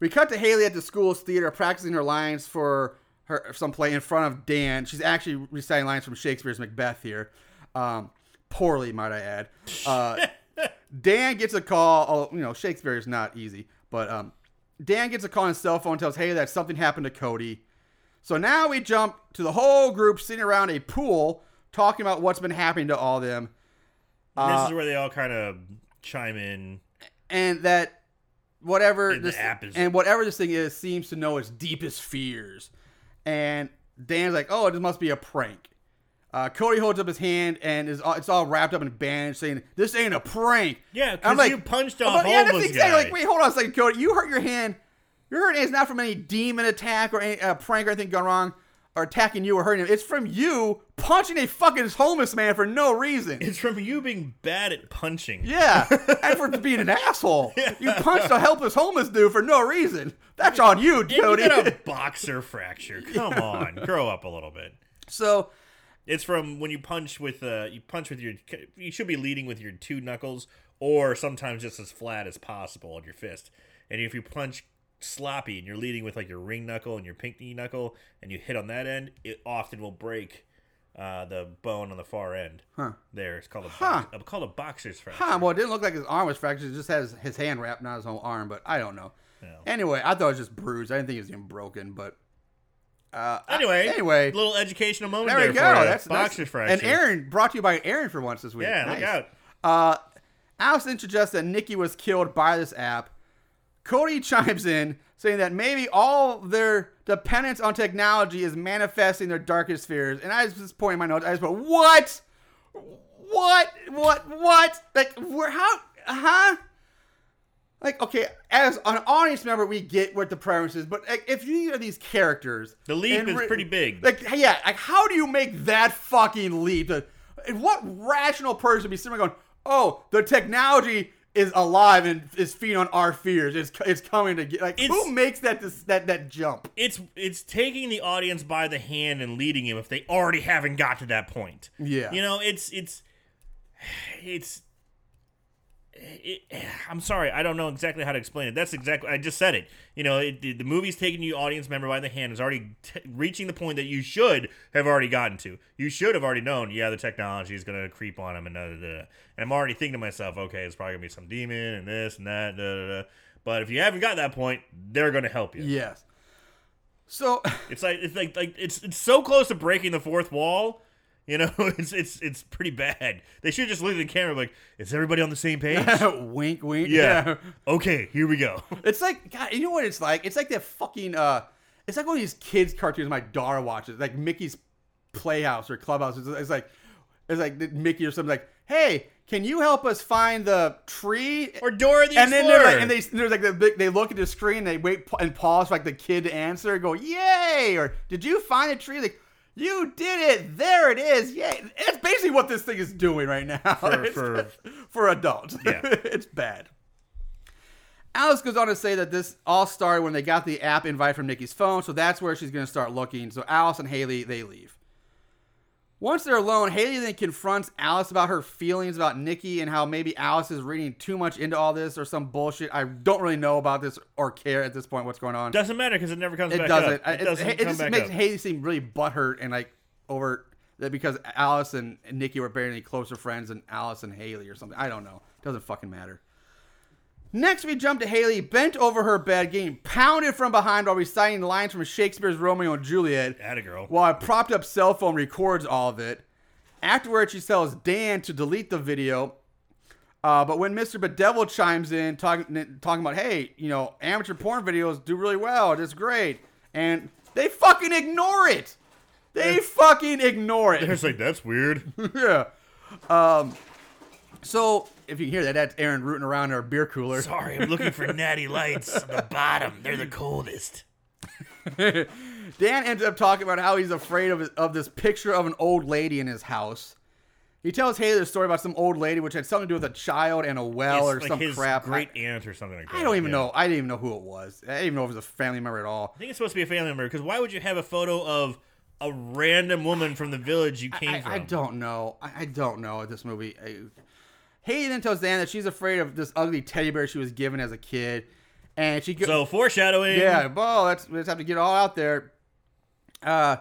We cut to Haley at the school's theater practicing her lines for her some play in front of Dan. She's actually reciting lines from Shakespeare's Macbeth here, um, poorly, might I add. Uh, Dan gets a call. Oh, you know, Shakespeare is not easy, but um, Dan gets a call on his cell phone, and tells Haley that something happened to Cody. So now we jump to the whole group sitting around a pool talking about what's been happening to all of them, Uh, this is where they all kind of chime in. and that whatever And this is- and whatever this thing is seems to know its deepest fears. And Dan's like, "Oh, this must be a prank." Uh, Cody holds up his hand and is all, it's all wrapped up in bandage, saying, "This ain't a prank." Yeah, because like, you punched a Oh, but yeah, that's exactly guy. like. Wait, hold on a second, Cody. You hurt your hand. Your hurt hand is not from any demon attack or any uh, prank or anything gone wrong or attacking you or hurting him. It's from you punching a fucking homeless man for no reason. It's from you being bad at punching. Yeah, and for being an asshole. You punched a helpless homeless dude for no reason. That's on you, And you got a boxer fracture. Come on, grow up a little bit. so, It's from when you punch with uh you punch with your you should be leading with your two knuckles or sometimes just as flat as possible on your fist. And if you punch sloppy and you're leading with like your ring knuckle and your pinky knuckle and you hit on that end, it often will break uh, the bone on the far end. Huh. There, it's called a Huh. box, uh, called a boxer's fracture. huh, well, it didn't look like his arm was fractured. It just has his hand wrapped, not his whole arm, but I don't know. Anyway, I thought it was just bruised. I didn't think it was even broken, but. Uh, Anyway, anyway, little educational moment there there, we go. That's boxer's that's, fracture. And Aaron brought to you by Aaron for once this week. yeah, Nice. look out. Uh, Allison suggests that Nikki was killed by this app. Cody chimes in saying that maybe all their dependence on technology is manifesting their darkest fears. And I just point in my notes. I just put what, what, what, what? Like, where? How? Huh? Like, okay, as an audience member, we get what the premise is, but like, if you are these characters, The leap is re- pretty big. Like, yeah, like how do you make that fucking leap? What rational person would be sitting there going, "Oh, the technology is alive and is feeding on our fears. It's it's coming to get like It's- who makes that this, that that jump? it's it's taking the audience by the hand and leading him if they already haven't got to that point. Yeah. You know, it's it's it's it, I'm sorry, I don't know exactly how to explain it. That's exactly I just said it. You know, it, the, the movie's taking you audience member by the hand is already t- reaching the point that you should have already gotten to. You should have already known. Yeah, the technology is going to creep on him and da. And I'm already thinking to myself, okay, it's probably going to be some demon and this and that. Da, da, da. But if you haven't got that point, they're going to help you. Yes. So It's like it's like like it's it's so close to breaking the fourth wall. You know, it's it's it's pretty bad. They should just look at the camera like, is everybody on the same page? wink, wink. yeah. Okay, here we go. It's like God, you know what it's like? It's like that fucking uh it's like one of these kids cartoons my daughter watches, like Mickey's Playhouse or Clubhouse. It's, it's like it's like Mickey or something like, "Hey, can you help us find the tree?" Or Dora the and then Explorer. they're like, and they there's like the they look at the screen, they wait and pause for like the kid to answer, and go, "Yay!" or "Did you find the tree?" Like, you did it! There it is! Yay! It's basically what this thing is doing right now For- for- for adults. Yeah. it's bad. Alice goes on to say that this all started when they got the app invite from Nikki's phone, so that's where she's going to start looking. So Alice and Haley they leave. Once they're alone, Haley then confronts Alice about her feelings about Nikki and how maybe Alice is reading too much into all this or some bullshit. I don't really know about this or care at this point what's going on. doesn't matter because it never comes it back doesn't. up. It It, doesn't it come just back makes up. Haley seem really butthurt and like over that because Alice and Nikki were barely closer friends than Alice and Haley or something. I don't know. Doesn't fucking matter. Next, we jump to Haley bent over her bed, getting pounded from behind while reciting lines from Shakespeare's Romeo and Juliet. Atta girl. While a propped up cell phone records all of it. Afterwards, she tells Dan to delete the video. Uh, but when Mr. Bedevil chimes in, talking talking about, hey, you know, amateur porn videos do really well. It's great, and they fucking ignore it. They fucking ignore They're it. just like, that's weird. yeah. Um. So if you can hear that, that's Aaron rooting around in our beer cooler. Sorry, I'm looking for natty lights on the bottom. They're the coldest. Dan ends up talking about how he's afraid of of this picture of an old lady in his house. He tells Haley the story about some old lady, which had something to do with a child and a well or like some his crap. great aunt or something like that. I, I don't even yeah. know. I didn't even know who it was. I didn't even know if it was a family member at all. I think it's supposed to be a family member because why would you have a photo of a random woman from the village you came I, from? I don't know. I, I don't know this movie. I, Haley then tells Dan that she's afraid of this ugly teddy bear she was given as a kid, and she go- So foreshadowing. yeah, well, let's let's have to get it all out there. Uh,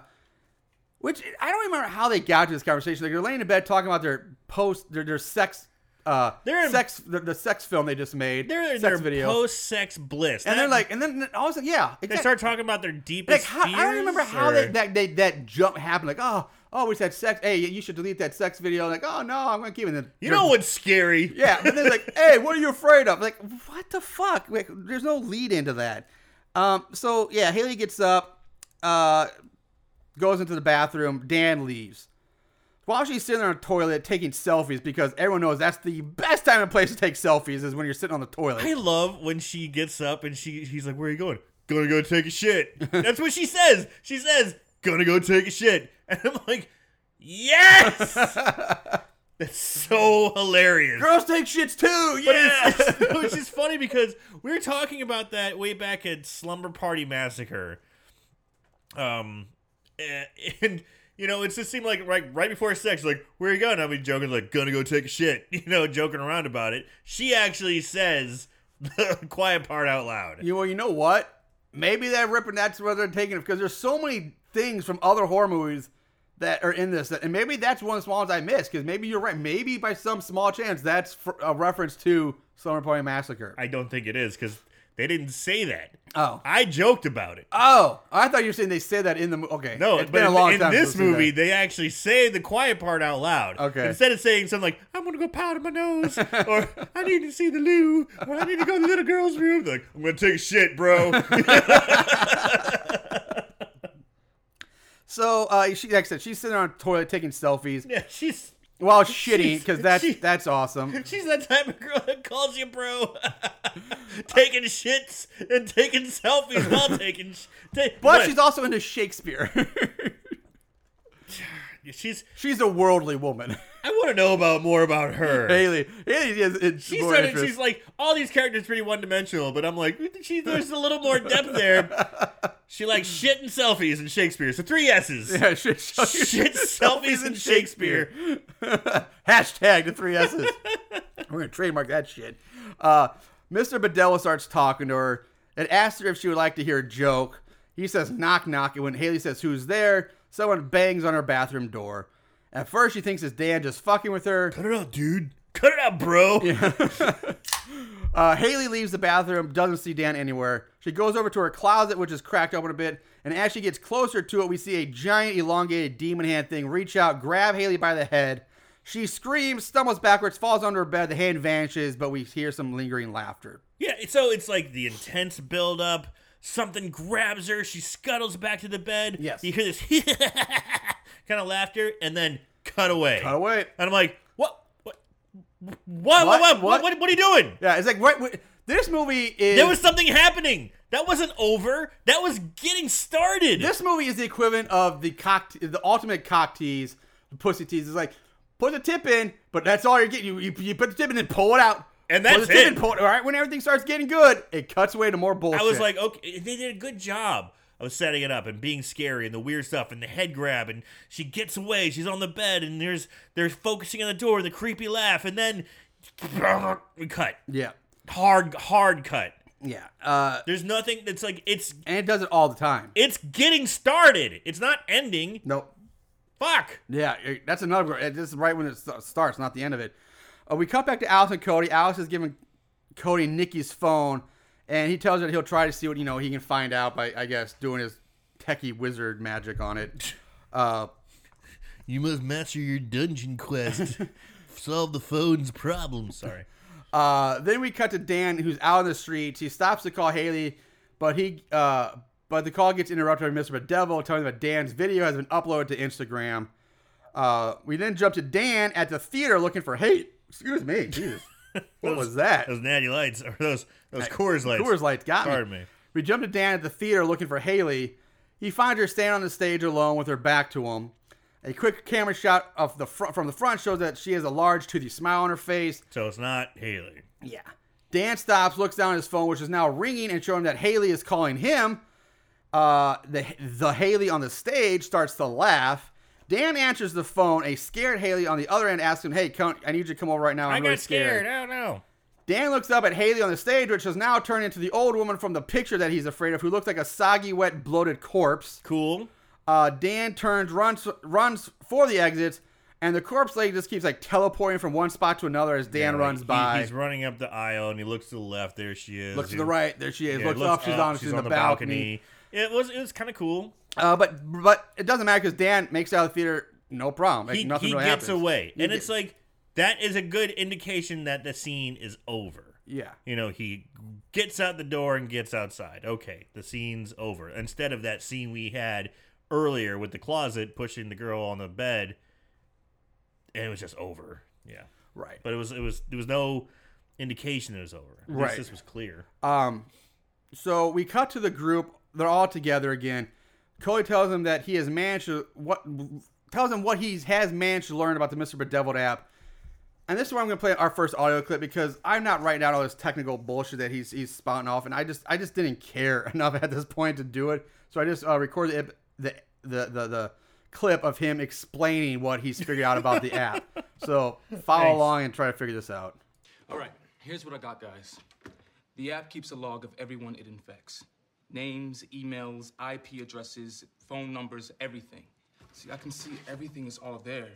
which I don't remember how they got to this conversation. Like they're laying in bed talking about their post, their their sex, uh, They're in- sex, the, the sex film they just made, They're in their video, post-sex bliss, and That- they're like, and then all of a sudden, yeah, they start talking about their like deepest how, I don't remember how they, that they, that jump happened. Like, oh, oh, we just had sex. Hey, you should delete that sex video. Like, oh no, I'm gonna keep it. And then You know what's scary? Yeah, but they're like, hey, what are you afraid of? Like, what the fuck? Like, there's no lead into that. Um, so yeah, Haley gets up, uh, goes into the bathroom. Dan leaves. While she's sitting on the toilet taking selfies, because everyone knows that's the best time and place to take selfies is when you're sitting on the toilet. I love when she gets up and she he's like, "Where are you going?" Gonna go take a shit. That's what she says. She says, "Gonna go take a shit," and I'm like, "Yes!" That's so hilarious. Girls take shits too. Yeah. it's, which is funny because we were talking about that way back at Slumber Party Massacre. Um, and, and you know, it just seemed like right right before sex, like where you going? I'll be joking, like gonna go take a shit. You know, joking around about it. She actually says the quiet part out loud. you well, you know what? Maybe that ripping that's where they're taking it because there's so many things from other horror movies that are in this, and maybe that's one of the small ones I missed. Because maybe you're right. Maybe by some small chance that's a reference to Slumber Party Massacre. I don't think it is because they didn't say that. Oh. I joked about it. Oh, I thought you were saying they said that in the movie. Okay, No, it's but been a in- long in time. this I've seen movie, they actually say the quiet part out loud. Okay. Instead of saying something like, I'm to go powder my nose, or I need to see the loo, or I need to go to the little girl's room. They're like, I'm going to take a shit, bro. So, uh, she, like I said, she's sitting on a toilet taking selfies yeah, she's. while shitty because that's she- that's awesome. She's that type of girl that calls you bro, taking shits and taking selfies while taking. Sh- ta- But what? she's also into Shakespeare. she's. she's a worldly woman. I want to know about more about her. Haley, Haley is. is She started. interest. She's like all these characters pretty one dimensional, but I'm like, she, there's a little more depth there. She likes shit and selfies and Shakespeare. So three S's. Yeah, shit, Shit, selfies, and Shakespeare. Hashtag the three S's. We're gonna trademark that shit. Uh, Mr. Bedevil starts talking to her and asks her if she would like to hear a joke. He says knock knock, and when Haley says who's there, someone bangs on her bathroom door. At first, she thinks it's Dan just fucking with her. Cut it out, dude. Cut it out, bro. Uh, Haley leaves the bathroom, doesn't see Dan anywhere. She goes over to her closet, which is cracked open a bit, and as she gets closer to it, we see a giant, elongated demon hand thing reach out, grab Haley by the head. She screams, stumbles backwards, falls under her bed. The hand vanishes, but we hear some lingering laughter. Yeah. So it's like the intense build up. Something grabs her. She scuttles back to the bed. Yes. You hear this kind of laughter, and then cut away. Cut away. And I'm like, what? What? What? What? What? What, what? what, what are you doing? Yeah, it's like right. This movie is. There was something happening. That wasn't over. That was getting started. This movie is the equivalent of the cock, the ultimate cock tease, the pussy tease. It's like put the tip in, but that's all you're getting. You, you, you put the tip in and pull it out. And that's put the tip it. In, pull it. All right, when everything starts getting good, it cuts away to more bullshit. I was like, okay, they did a good job of setting it up and being scary and the weird stuff and the head grab and she gets away. She's on the bed and there's they're focusing on the door, the creepy laugh, and then we cut yeah, hard, hard cut. yeah, uh, There's nothing that's like it's and it does it all the time. it's getting started. It's not ending. Nope. Fuck. Yeah, that's another. it- This is right when it starts, not the end of it. Uh, we cut back to Alice and Cody. Alice is giving Cody Nikki's phone, and he tells her that he'll try to see what you know he can find out by, I guess, doing his techie wizard magic on it. Uh, You must master your dungeon quest. Solve the phone's problem. Sorry. uh, then we cut to Dan, who's out on the streets. He stops to call Haley, but he, uh, but the call gets interrupted by Mr. Bedevil telling them that Dan's video has been uploaded to Instagram. Uh, we then jump to Dan at the theater looking for hate. Excuse me, Jesus. What was that? Those natty lights or those those Coors lights. Coors Lights got me. Pardon me. We jump to Dan at the theater looking for Haley. He finds her standing on the stage alone with her back to him. A quick camera shot of the front from the front shows that she has a large toothy smile on her face. So it's not Haley. Yeah. Dan stops, looks down at his phone, which is now ringing, and showing that Haley is calling him. Uh, the the Haley on the stage starts to laugh. Dan answers the phone. A scared Haley on the other end asks him, "Hey, come, I need you to come over right now. I'm I really got scared. I don't know. Dan looks up at Haley on the stage, which has now turned into the old woman from the picture that he's afraid of, who looks like a soggy, wet, bloated corpse. Cool. Uh, Dan turns, runs, runs for the exits, and the corpse lady just keeps like teleporting from one spot to another as Dan Yeah, runs like, by. He, he's running up the aisle and he looks to the left. There she is. looks to the right, there she is. yeah, looks, up, she's on, she's, in the, balcony. It was it was kind of cool. Uh, but but it doesn't matter because Dan makes it out of the theater, no problem. Like, He, nothing he really gets happens. away, He and get- it's like that is a good indication that the scene is over. yeah, You know, he gets out the door and gets outside. Okay, the scene's over. Instead of that scene we had earlier with the closet pushing the girl on the bed, and it was just over. Yeah, right. but it was it was there was no indication it was over. At Right. this was clear. Um, so we cut to the group. They're all together again. Cody tells him that he has managed to what tells him what he has managed to learn about the Mr. Bedeviled app. And this is where I'm going to play our first audio clip because I'm not writing down all this technical bullshit that he's he's spouting off, and I just I just didn't care enough at this point to do it. So I just uh, recorded the, the the the clip of him explaining what he's figured out about the app. So follow Thanks. along and try to figure this out. All right, here's what I got, guys. The app keeps a log of everyone it infects names, emails, IP addresses, phone numbers, everything. See, I can see everything is all there.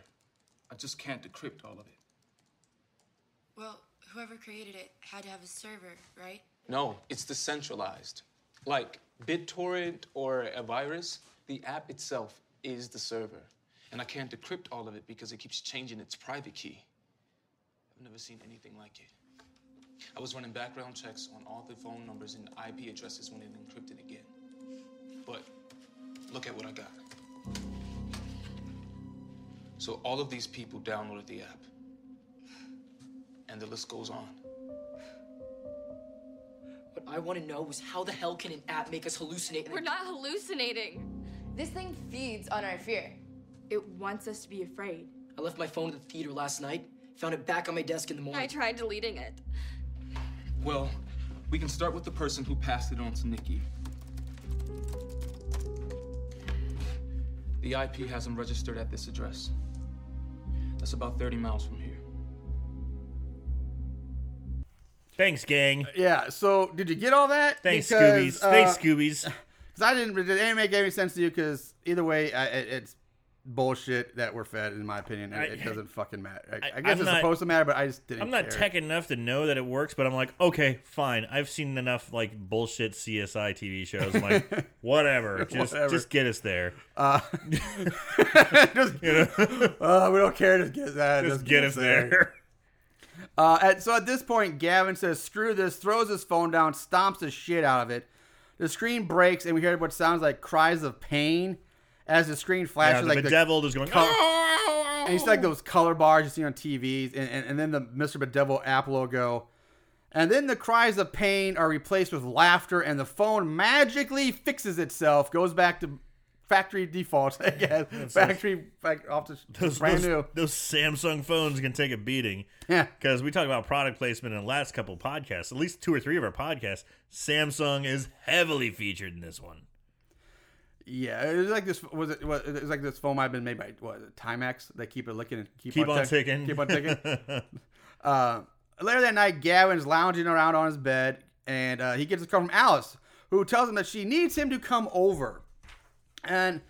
I just can't decrypt all of it. Well, whoever created it had to have a server, right? No, it's decentralized. Like BitTorrent or a virus, the app itself is the server. And I can't decrypt all of it because it keeps changing its private key. I've never seen anything like it. I was running background checks on all the phone numbers and IP addresses when it encrypted again. But look at what I got. So all of these people downloaded the app. And the list goes on. What I want to know is how the hell can an app make us hallucinate? We're not hallucinating. This thing feeds on our fear. It wants us to be afraid. I left my phone at the theater last night. Found it back on my desk in the morning. I tried deleting it. Well, we can start with the person who passed it on to Nikki. The IP has him registered at this address. That's about 30 miles from here. Thanks, gang. Yeah. So did you get all that? Thanks, Because, Scoobies. uh, Thanks, Scoobies. Because I didn't. Did it make any sense to you? Because either way, I, it, it's bullshit that we're fed, in my opinion. and I- it doesn't fucking matter. I, I- guess I'm it's not- supposed to matter, but I just didn't. I'm not care. tech enough to know that it works, but I'm like, okay, fine. I've seen enough like bullshit CSI TV shows. I'm like, whatever. Just Whatever. just get us there. Uh, just, uh, we don't care. Just get that. Just get us there. Uh, at, so at this point, Gavin says, "Screw this!" Throws his phone down, stomps the shit out of it. The screen breaks, and we hear what sounds like cries of pain as the screen Yeah, flashes the like the devil is going. col- "Oh!" Ah! And it's like those color bars you see on TVs, and, and, and then the Mr. Bedevil app logo. And then the cries of pain are replaced with laughter, and the phone magically fixes itself, goes back to factory default, I guess. factory, like, off the those, brand those, new. those Samsung phones can take a beating. Yeah. Because we talk about product placement in the last couple podcasts, at least two or three of our podcasts. Samsung is heavily featured in this one. Yeah, it was like this. Was it? Was, it was like this foam I've been made by what? Timex. They keep it licking and keep, Keep on tick- ticking. Keep on ticking. uh, later that night, Gavin's lounging around on his bed, and uh, he gets a call from Alice, who tells him that she needs him to come over. And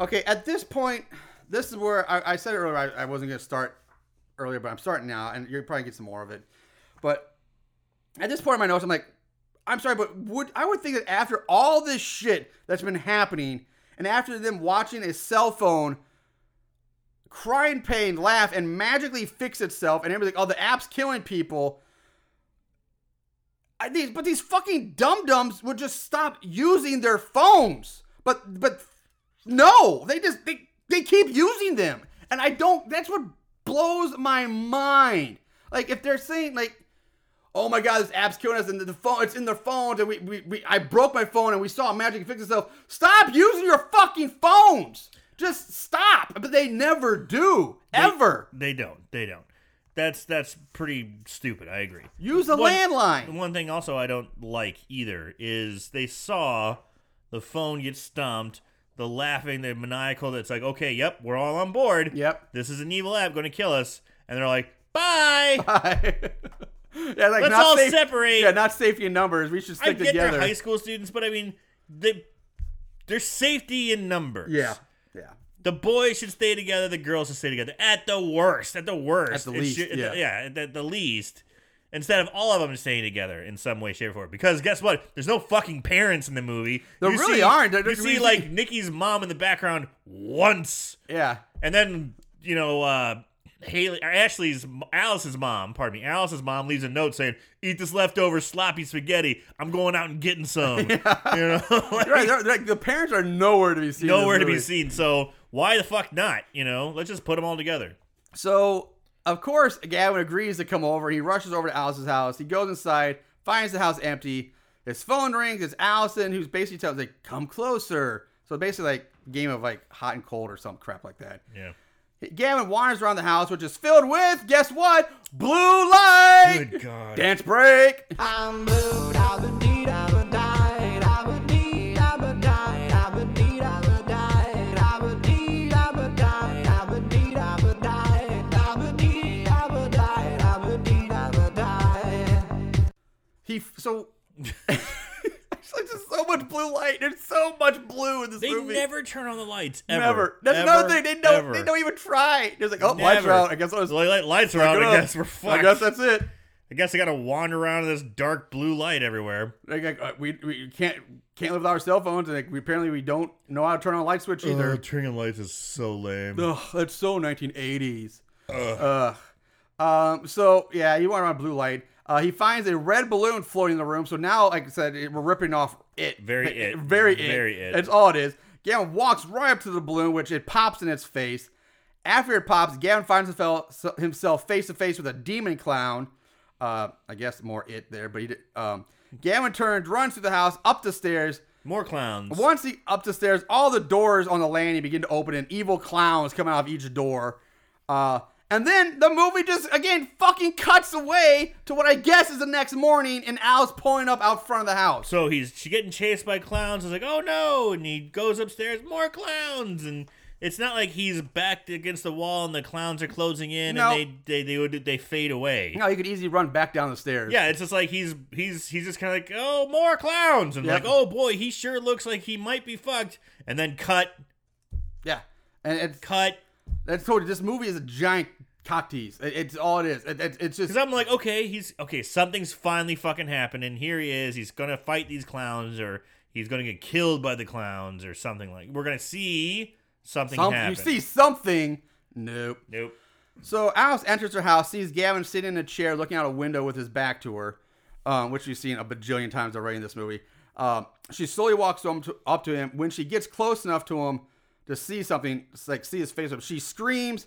okay, at this point, this is where I, I said earlier I, I wasn't going to start earlier, but I'm starting now, and you're probably get some more of it. But at this point in my notes, I'm like, I'm sorry, but would I would think that after all this shit that's been happening, and after them watching a cell phone cry in pain, laugh, and magically fix itself, and everything, oh, the app's killing people. I, these, but these fucking dum dums would just stop using their phones. But but no, they just they they keep using them, and I don't. That's what blows my mind. Like if they're saying like, oh my god, this app's killing us, and the phone it's in their phones, and we, we, we I broke my phone, and we saw magic fix itself. Stop using your fucking phones. Just stop. But they never do ever. They don't. They don't. That's that's pretty stupid. I agree. Use a One- landline. One thing also I don't like either is they saw the phone get stumped, the laughing, the maniacal. That's like, okay, yep, we're all on board. Yep. This is an evil app going to kill us, and they're like, bye. bye. yeah, like Let's not all safe- separate. Yeah, not safety in numbers. We should I stick get together. they're high school students, but I mean, they, there's safety in numbers. Yeah, yeah. The boys should stay together. The girls should stay together. At the worst, at the worst, At the least, should- yeah. yeah, at the, the least. Instead of all of them staying together in some way, shape, or form. Because guess what? There's no fucking parents in the movie. There You really see- aren't. You see like Nikki's mom in the background once, Yeah. and then you know uh, Haley, Ashley's, Alice's mom. Pardon me, Alice's mom leaves a note saying, "Eat this leftover sloppy spaghetti. I'm going out and getting some." You know, Like, right. They're, they're like, the parents are nowhere to be seen. nowhere to be seen. So why the fuck not? You know, let's just put them all together. So, of course, Gavin agrees to come over. He rushes over to Alice's house. He goes inside, finds the house empty. His phone rings. It's Allison, who's basically tells like, "Come closer." So basically, like game of like hot and cold or some crap like that. Yeah. Gavin wanders around the house, which is filled with guess what? Blue light. Good God. Dance break. I'm blue, da ba dee da ba die, da ba dee da ba die, da ba dee da ba die, da ba dee da ba die, da ba dee da ba die, da ba dee da ba die, da ba dee da ba die. He so. It's like just so much blue light. There's so much blue in this They movie. never turn on the lights. Ever. Never. That's Ever, another thing. They don't. ever. They don't even try. They're like, oh, lights are out. I guess I was. Light- lights are out. I guess we're fucked. I guess that's it. I guess I gotta wander around in this dark blue light everywhere. Like, like, uh, we, we can't can't live without our cell phones, and like, we apparently we don't know how to turn on a light switch either. turning lights is so lame. Ugh, that's so 1980s. Ugh. Um. So yeah, you want around blue light. Uh, he finds a red balloon floating in the room. So now, like I said, we're ripping off it. Very it. Very it. Very it. That's all it is. Gavin walks right up to the balloon, which it pops in its face. After it pops, Gavin finds himself himself face to face with a demon clown. Uh, I guess more it there, but he did. Um, Gavin turns, runs through the house, up the stairs. More clowns. Once he up the stairs, all the doors on the landing begin to open, and evil clowns come out of each door. Uh, and then the movie just again fucking cuts away to what I guess is the next morning, and Al's pulling up out front of the house. So he's she getting chased by clowns. He's like, oh no! And he goes upstairs, more clowns, and it's not like he's backed against the wall and the clowns are closing in No. and they they they would they fade away. No, he could easily run back down the stairs. Yeah, it's just like he's he's he's just kind of like, oh, more clowns, and Yep. like, oh boy, he sure looks like he might be fucked, and then cut, yeah, and it's cut. that's you this movie is a giant cock tease. It- it's all it is. It- it- it's just Because I'm like, okay, he's okay. Something's finally fucking happening. Here he is. He's gonna fight these clowns, or he's gonna get killed by the clowns, or something like. We're gonna see something some, happen. you see something. Nope. Nope. So Alice enters her house, sees Gavin sitting in a chair looking out a window with his back to her, um, which we've seen a bajillion times already in this movie. Um, she slowly walks up to, up to him. When she gets close enough to him to see something, like see his face, she screams,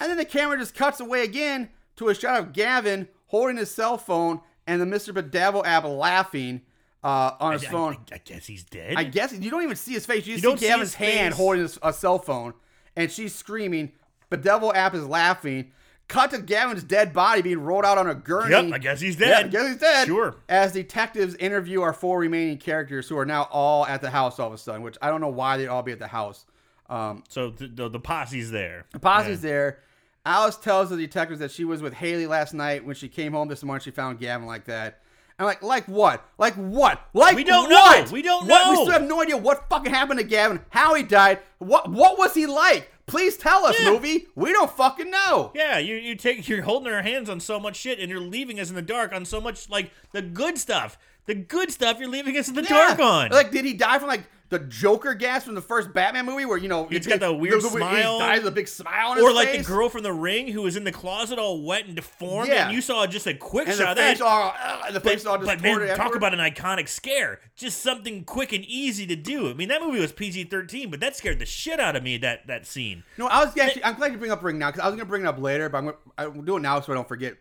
and then the camera just cuts away again to a shot of Gavin holding his cell phone and the Mr. Bedevil app laughing uh, on his I- phone. I, I guess he's dead. I guess you don't even see his face. You, just don't see see Gavin's his hand holding his, a cell phone, and she's screaming. The devil app is laughing. Cut to Gavin's dead body being rolled out on a gurney. Yep, I guess he's Yeah, dead. I guess he's dead. Sure. As detectives interview our four remaining characters who are now all at the house all of a sudden, which I don't know why they'd all be at the house. Um, So the, the, the posse's there. the posse's there. Alice tells the detectives that she was with Haley last night. When she came home this morning, she found Gavin like that. I'm like, like what? Like what? Like We don't what? know. We don't What? We still have no idea what fucking happened to Gavin, how he died, what what was he like? Please tell us, Yeah. movie. We don't fucking know. Yeah, you you take you're holding our hands on so much shit, and you're leaving us in the dark on so much like the good stuff. The good stuff you're leaving us in the Yeah. dark on. Like, did he die from like the Joker gas from the first Batman movie, where you know It's got the weird he smile. dies with a big smile on his Or like face. the girl from the ring who was in the closet all wet and deformed, Yeah. and you saw just a quick and shot the of face that. all, uh, the face all but man, talk about an iconic scare. Just something quick and easy to do. I mean, that movie was PG thirteen, but that scared the shit out of me. That that scene. No, I was actually. I'm glad you bring up Ring now because I was gonna bring it up later, but I'm gonna do it now so I don't forget.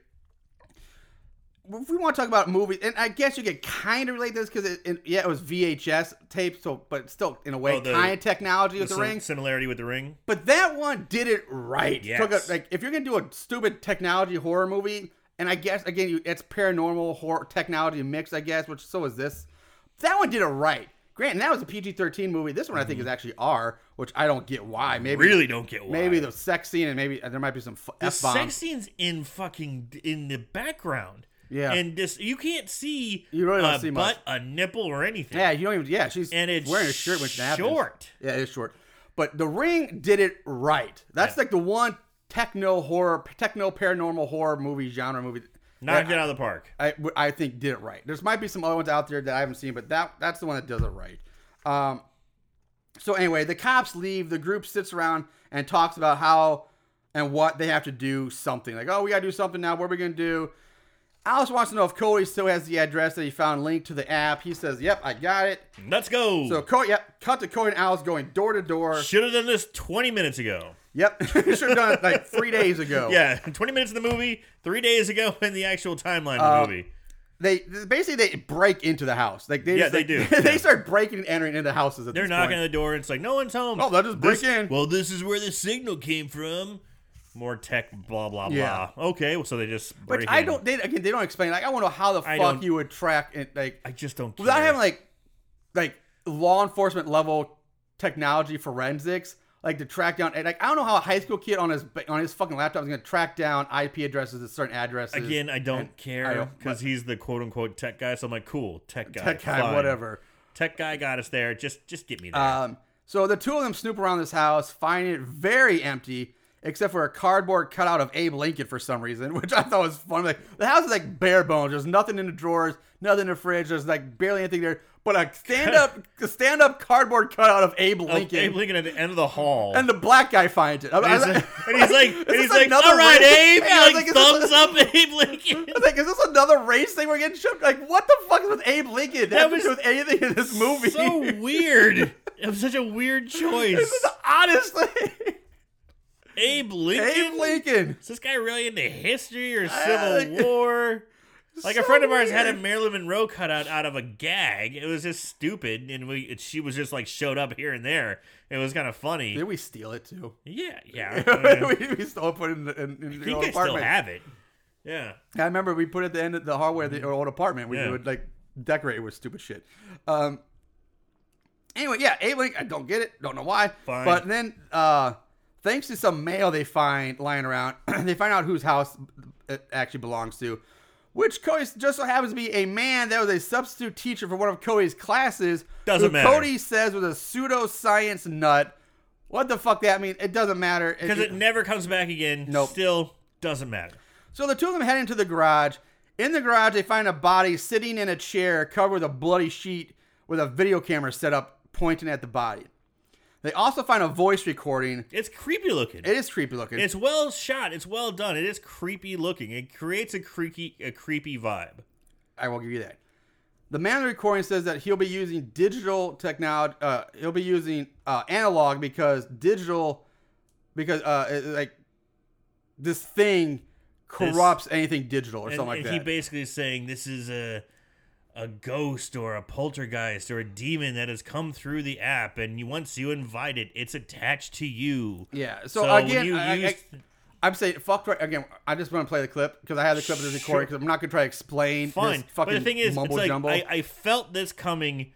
If we want to talk about movies, and I guess you could kind of relate this because it, it- yeah, it was VHS tape, so but still in a way Oh, the- kind of technology with the, sim- ring. similarity with the ring. But that one did it right. Yes. A, like if you're gonna do a stupid technology horror movie, and I guess again you, it's paranormal horror technology mix, I guess, which so is this. That one did it right. Grant, and that was a PG-13 movie. This one I think is actually R, which I don't get why. Maybe Mm-hmm. Really don't get why. Maybe the sex scene and maybe there might be some f- The f bombs. sex scenes in fucking in the background. Yeah. and this you can't see You really don't a see much. butt, a nipple, or anything. Yeah, you don't even. Yeah, she's And it's wearing a shirt when happens. short. Yeah, it is short. But The Ring did it right. That's Yeah. like the one techno horror, techno paranormal horror movie genre movie. Knocked that it out of the park. I, I think did it right. There's might be some other ones out there that I haven't seen, but that that's the one that does it right. Um, so anyway, the cops leave. The group sits around and talks about how and what they have to do something. Like, oh, we gotta do something now. What are we gonna do? Alice wants to know if Cody still has the address that he found linked to the app. He says, "Yep, I got it." Let's go. So Cody, yep, cut to Cody and Alice going door to door. Should have done this 20 minutes ago. Yep, You should have done it like three days ago. Yeah, 20 minutes in the movie, three days ago in the actual timeline of Uh, the movie. They basically they break into the house. Like they Yeah, just, they like- do. they start breaking and entering into houses. At They're this knocking point. on the door and it's like, no one's home. Oh, they'll just break This- in. Well, this is where the signal came from. More tech, blah, blah, Yeah. blah. Okay, well, so they just break But I in. don't. They, again, they don't explain. Like I want to know how the I fuck don't- you would track it. Like I just don't care. without having like like law enforcement level technology forensics. Like to track down, and like I don't know how a high school kid on his on his fucking laptop is going to track down IP addresses at certain addresses. Again, I don't And I care don't- because he's the quote unquote tech guy. So I'm like, cool, tech guy. tech guy, fine. whatever. Tech guy got us there. Just just get me there. Um, so the two of them snoop around this house, find it very empty, except for a cardboard cutout of Abe Lincoln for some reason, which I thought was fun. Like the house is like bare bones. There's nothing in the drawers, nothing in the fridge. There's like barely anything there. But a stand up, stand up cardboard cutout of Abe Lincoln, Abe Lincoln at the end of the hall. and the black guy finds it. I- and he's, like- and he's like, and he's like, another all right, race?" Abe. Yeah, like, like, thumbs up Abe Lincoln. I was like, is this another race thing we're getting shook? Like, what the fuck is with Abe Lincoln? That That was with anything in this movie. so weird. It was such a weird choice. Honestly, Abe Lincoln. Abe Lincoln. Is this guy really into history or Uh, Civil War? Like a friend of ours had a. Marilyn Monroe cutout out of a gag. It was just stupid, and we she was just like showed up here and there. It was kind of funny. Did we steal it too? Yeah, yeah. I we, we stole it, put it in, the, in, in the old I still apartment. have it. Yeah. I remember we put it at the end of the hallway of the old apartment. We Yeah. would like decorate it with stupid shit. Um. Anyway, yeah, Abe Lincoln. I don't get it. Don't know why. Fine. But then, uh, thanks to some mail they find lying around, they find out whose house it actually belongs to. Which Cody just so happens to be a man that was a substitute teacher for one of Cody's classes. Doesn't matter. Cody says was a pseudoscience nut. What the fuck that mean? It doesn't matter. Because it never comes back again. Nope. Still doesn't matter. So the two of them head into the garage. In the garage, they find a body sitting in a chair covered with a bloody sheet with a video camera set up pointing at the body. They also find a voice recording. It's creepy looking. It is creepy looking. It's well shot. It's well done. It is creepy looking. It creates a creaky, a creepy vibe. I will give you that. The man in the recording says that he'll be using digital technology. Uh, he'll be using uh, analog because digital, because uh, like this thing corrupts anything digital or something like that. he basically is saying this is a a ghost or a poltergeist or a demon that has come through the app, and you, once you invite it, it's attached to you. Yeah. So, when again, you I, use- I, am saying fuck. right- Again, I just want to play the clip because I have the clip of the recording because I'm not gonna try to explain. fine. This fucking But the thing is, it's mumble like jumble. I, I felt this coming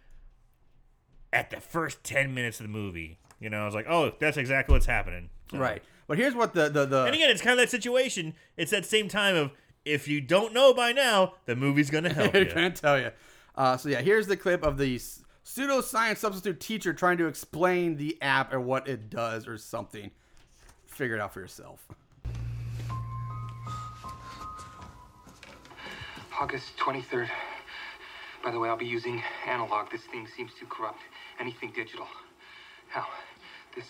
at the first ten minutes of the movie. You know, I was like, oh, that's exactly what's happening. So- right. But here's what the the the. And again, it's kind of that situation. It's that same time of if you don't know by now, the movie's gonna help I you. can't tell you. Uh, so yeah, here's the clip of the s- pseudoscience substitute teacher trying to explain the app or what it does or something. Figure it out for yourself. August 23rd. By the way, I'll be using analog. This thing seems too corrupt. anything digital. Now, this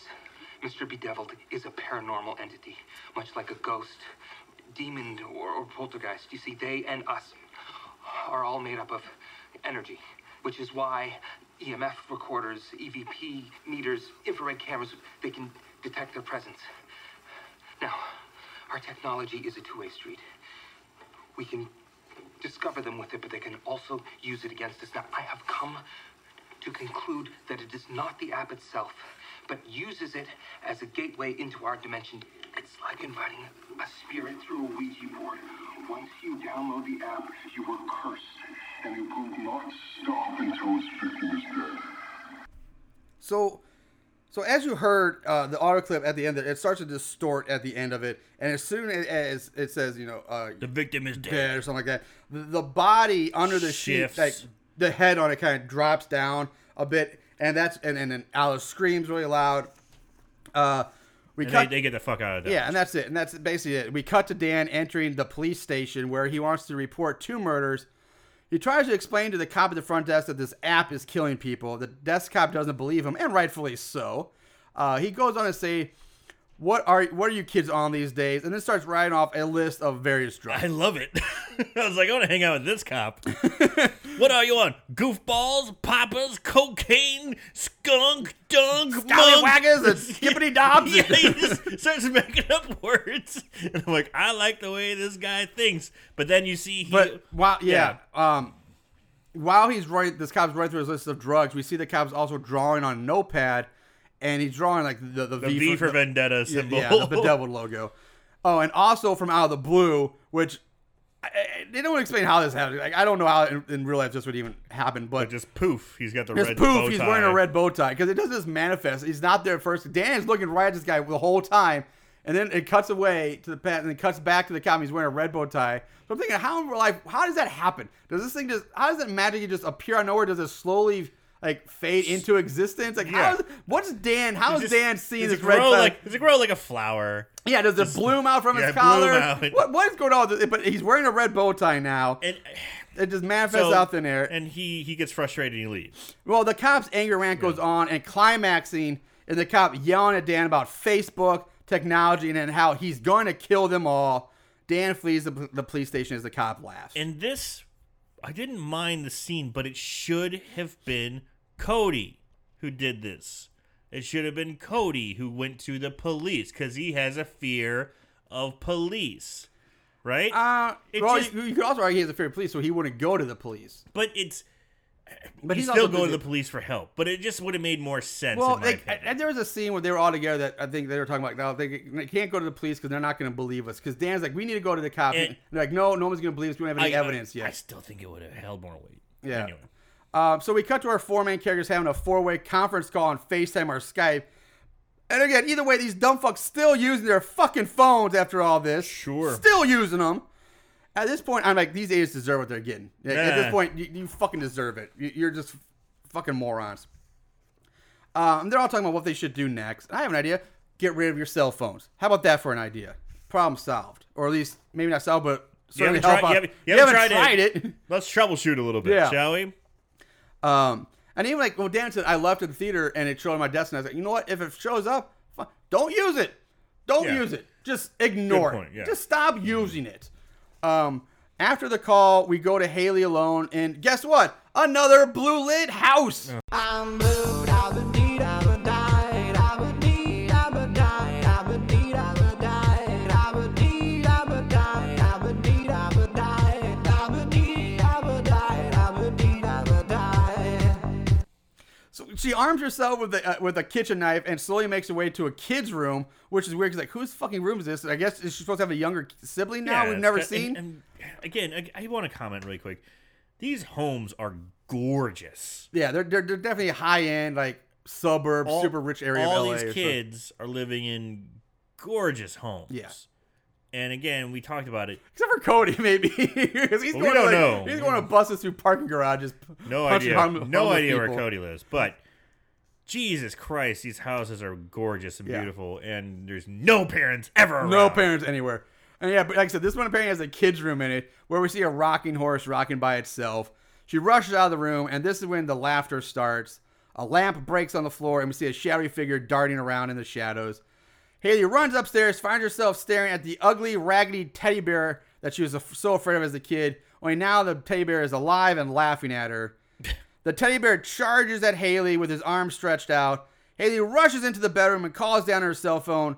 Mr. Bedeviled is a paranormal entity, much like a ghost, demon, or, or poltergeist. You see, they and us are all made up of energy, which is why EMF recorders, EVP meters, infrared cameras, they can detect their presence. Now, our technology is a two-way street. We can discover them with it, but they can also use it against us. Now, I have come to conclude that it is not the app itself, but uses it as a gateway into our dimension. It's like inviting a spirit through a Ouija board. Once you download the app, you are cursed, and it will not stop until its victim is dead. So, so as you heard uh, the audio clip at the end, it starts to distort at the end of it, and as soon as it says, you know, uh, The victim is dead dead. or something like that, the, the body under the Shifts. sheet, like the head on it, kind of drops down a bit, and that's and, and then Alice screams really loud. Uh, we And cut. they, they get the fuck out of there. Yeah, and that's it. And that's basically it. We cut to Dan entering the police station where he wants to report two murders. He tries to explain to the cop at the front desk that this app is killing people. The desk cop doesn't believe him, and rightfully so. Uh, he goes on to say, "What are what are you kids on these days?" And then starts writing off a list of various drugs. I love it. I was like, I want to hang out with this cop. what are you on? Goofballs, poppers, cocaine, skunk, dunk, Scallywaggers and skippity dobs. yeah, he just starts making up words, and I'm like, I like the way this guy thinks. But then you see, he, But while yeah, um, while he's writing, this cop's writing through his list of drugs. We see the cop's also drawing on a notepad, and he's drawing like the the, The V for Vendetta symbol. yeah, the bedeviled logo. Oh, and also from out of the blue, which I, I- they don't explain how this happened. Like I don't know how in, in real life this would even happen, but but just poof, he's got the just red poof, he's wearing a red bow tie because it doesn't just manifest. He's not there at first. Dan is looking right at this guy the whole time, and then it cuts away to the pet, and then cuts back to the cop. He's wearing a red bow tie. So I'm thinking, how in real life, how does that happen? Does this thing just, how does it magically just appear out of nowhere? Does it slowly like fade into existence? Like, Yeah. how is, what's Dan? How Does Dan seeing this red grow tie? like does it grow like a flower? yeah, does it bloom out from yeah, his collar? What, what is going on? But he's wearing a red bow tie now. And it just manifests so- out thin air. and he he gets frustrated and he leaves. Well, the cop's anger rant goes on and climaxing, and the cop yelling at Dan about Facebook technology and how he's going to kill them all. Dan flees the, the police station as the cop laughs. And this, I didn't mind the scene, but it should have been Cody who did this. It should have been Cody who went to the police because he has a fear of police, right? Uh, It well, just- you, you could also argue he has a fear of police, so he wouldn't go to the police. but it's. But he's still going to the police for help. But it just would have made more sense. Well, they, and there was a scene where they were all together that I think they were talking about. Now they, they can't go to the police because they're not going to believe us. Because Dan's like, we need to go to the cop. And- And they're like, no, no one's going to believe us. We don't have any I- evidence I, yet. I still think it would have held more weight. Yeah. Anyway. Um, so we cut to our four main characters having a four way conference call on FaceTime or Skype. And again, either way, these dumb fucks still using their fucking phones after all this. Sure. Still using them. At this point, I'm like, these idiots deserve what they're getting. At- At this point, you, you fucking deserve it. You- You're just fucking morons. Um, they're all talking about what they should do next. I have an idea. Get rid of your cell phones. How about that for an idea? Problem solved. Or at least, maybe not solved, but You certainly haven't, tried, you haven't, you haven't tried, tried it. it. Let's troubleshoot a little bit, Yeah. shall we? Um, and even like, well, Dan said, I left at the theater and it showed on my desk, and I was like, you know what? If it shows up, fi- don't use it. Don't Yeah. use it. Just ignore Good point, it. yeah. Just stop using it. Um, after the call, we go to Haley alone, and guess what? Another blue lit house. I'm So she arms herself with a uh, with a kitchen knife and slowly makes her way to a kid's room, which is weird because like, whose fucking room is this? I guess is she supposed to have a younger sibling now Yeah, we've never got- seen. And, and again, I, I want to comment really quick. These homes are gorgeous. yeah, they're, they're they're definitely high end, like suburb, All- super rich area All of LA. these kids are living in gorgeous homes. Yeah. And again, we talked about it. Except for Cody, maybe because he's Well, we going to don't like, know. he's going to bust us through parking garages. No idea. harm- no idea where. Cody lives. But Jesus Christ, these houses are gorgeous and Yeah. beautiful, and there's no parents ever around. No parents anywhere. And yeah, but like I said, this one apparently has a kid's room in it where we see a rocking horse rocking by itself. She rushes out of the room, and this is when the laughter starts. A lamp breaks on the floor, and we see a shadowy figure darting around in the shadows. Haley runs upstairs, finds herself staring at the ugly, raggedy teddy bear that she was so afraid of as a kid. Only now the teddy bear is alive and laughing at her. the teddy bear charges at Haley with his arms stretched out. Haley rushes into the bedroom and calls down her cell phone.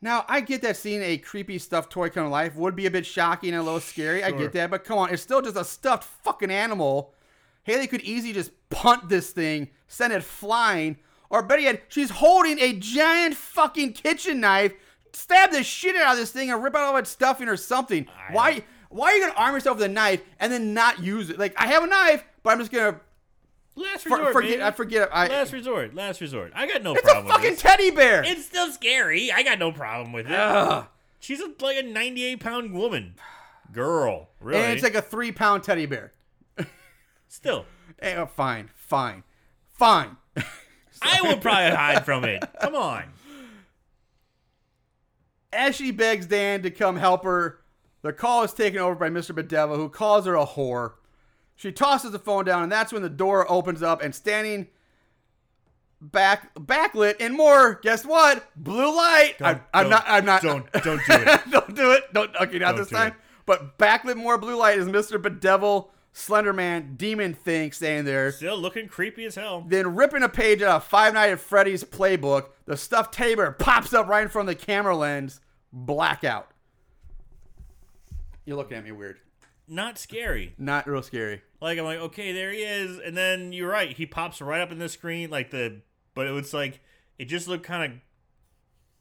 Now, I get that seeing a creepy stuffed toy come to life would be a bit shocking and a little scary. I get that, but come on, it's still just a stuffed fucking animal. Haley could easily just punt this thing, send it flying, or better yet, she's holding a giant fucking kitchen knife, stab the shit out of this thing and rip out all its stuffing or something. Why? Why are you gonna arm yourself with a knife and then not use it? Like I have a knife, but I'm just gonna Last for- resort, forget. baby. I forget. I, last resort. Last resort. I got no it's a problem with it. fucking this. teddy bear. It's still scary. I got no problem with it. Ugh. She's a, like a 98 pound woman. Girl. Really? And it's like a three pound teddy bear. Still. Eh, oh, fine, fine, fine. I would probably hide from it. Come on. As she begs Dan to come help her, the call is taken over by Mr. Bedevil, who calls her a whore. She tosses the phone down, and that's when the door opens up, and standing back backlit and more, guess what? Blue light. I, Don't- don't- not. I'm not. don't- don't do it. don't do it. Don't. Okay, not Don't this time. it. But backlit more blue light is Mr. Bedevil, Slender Man, demon thing standing there. Still looking creepy as hell. Then ripping a page out of Five Nights at Freddy's playbook, the stuffed teddy bear pops up right in front of the camera lens. Blackout. You're looking at me weird. Not scary. Not real scary. Like I'm like, okay, there he is, and then you're right, he pops right up in the screen, like the, but it was like it just looked kind of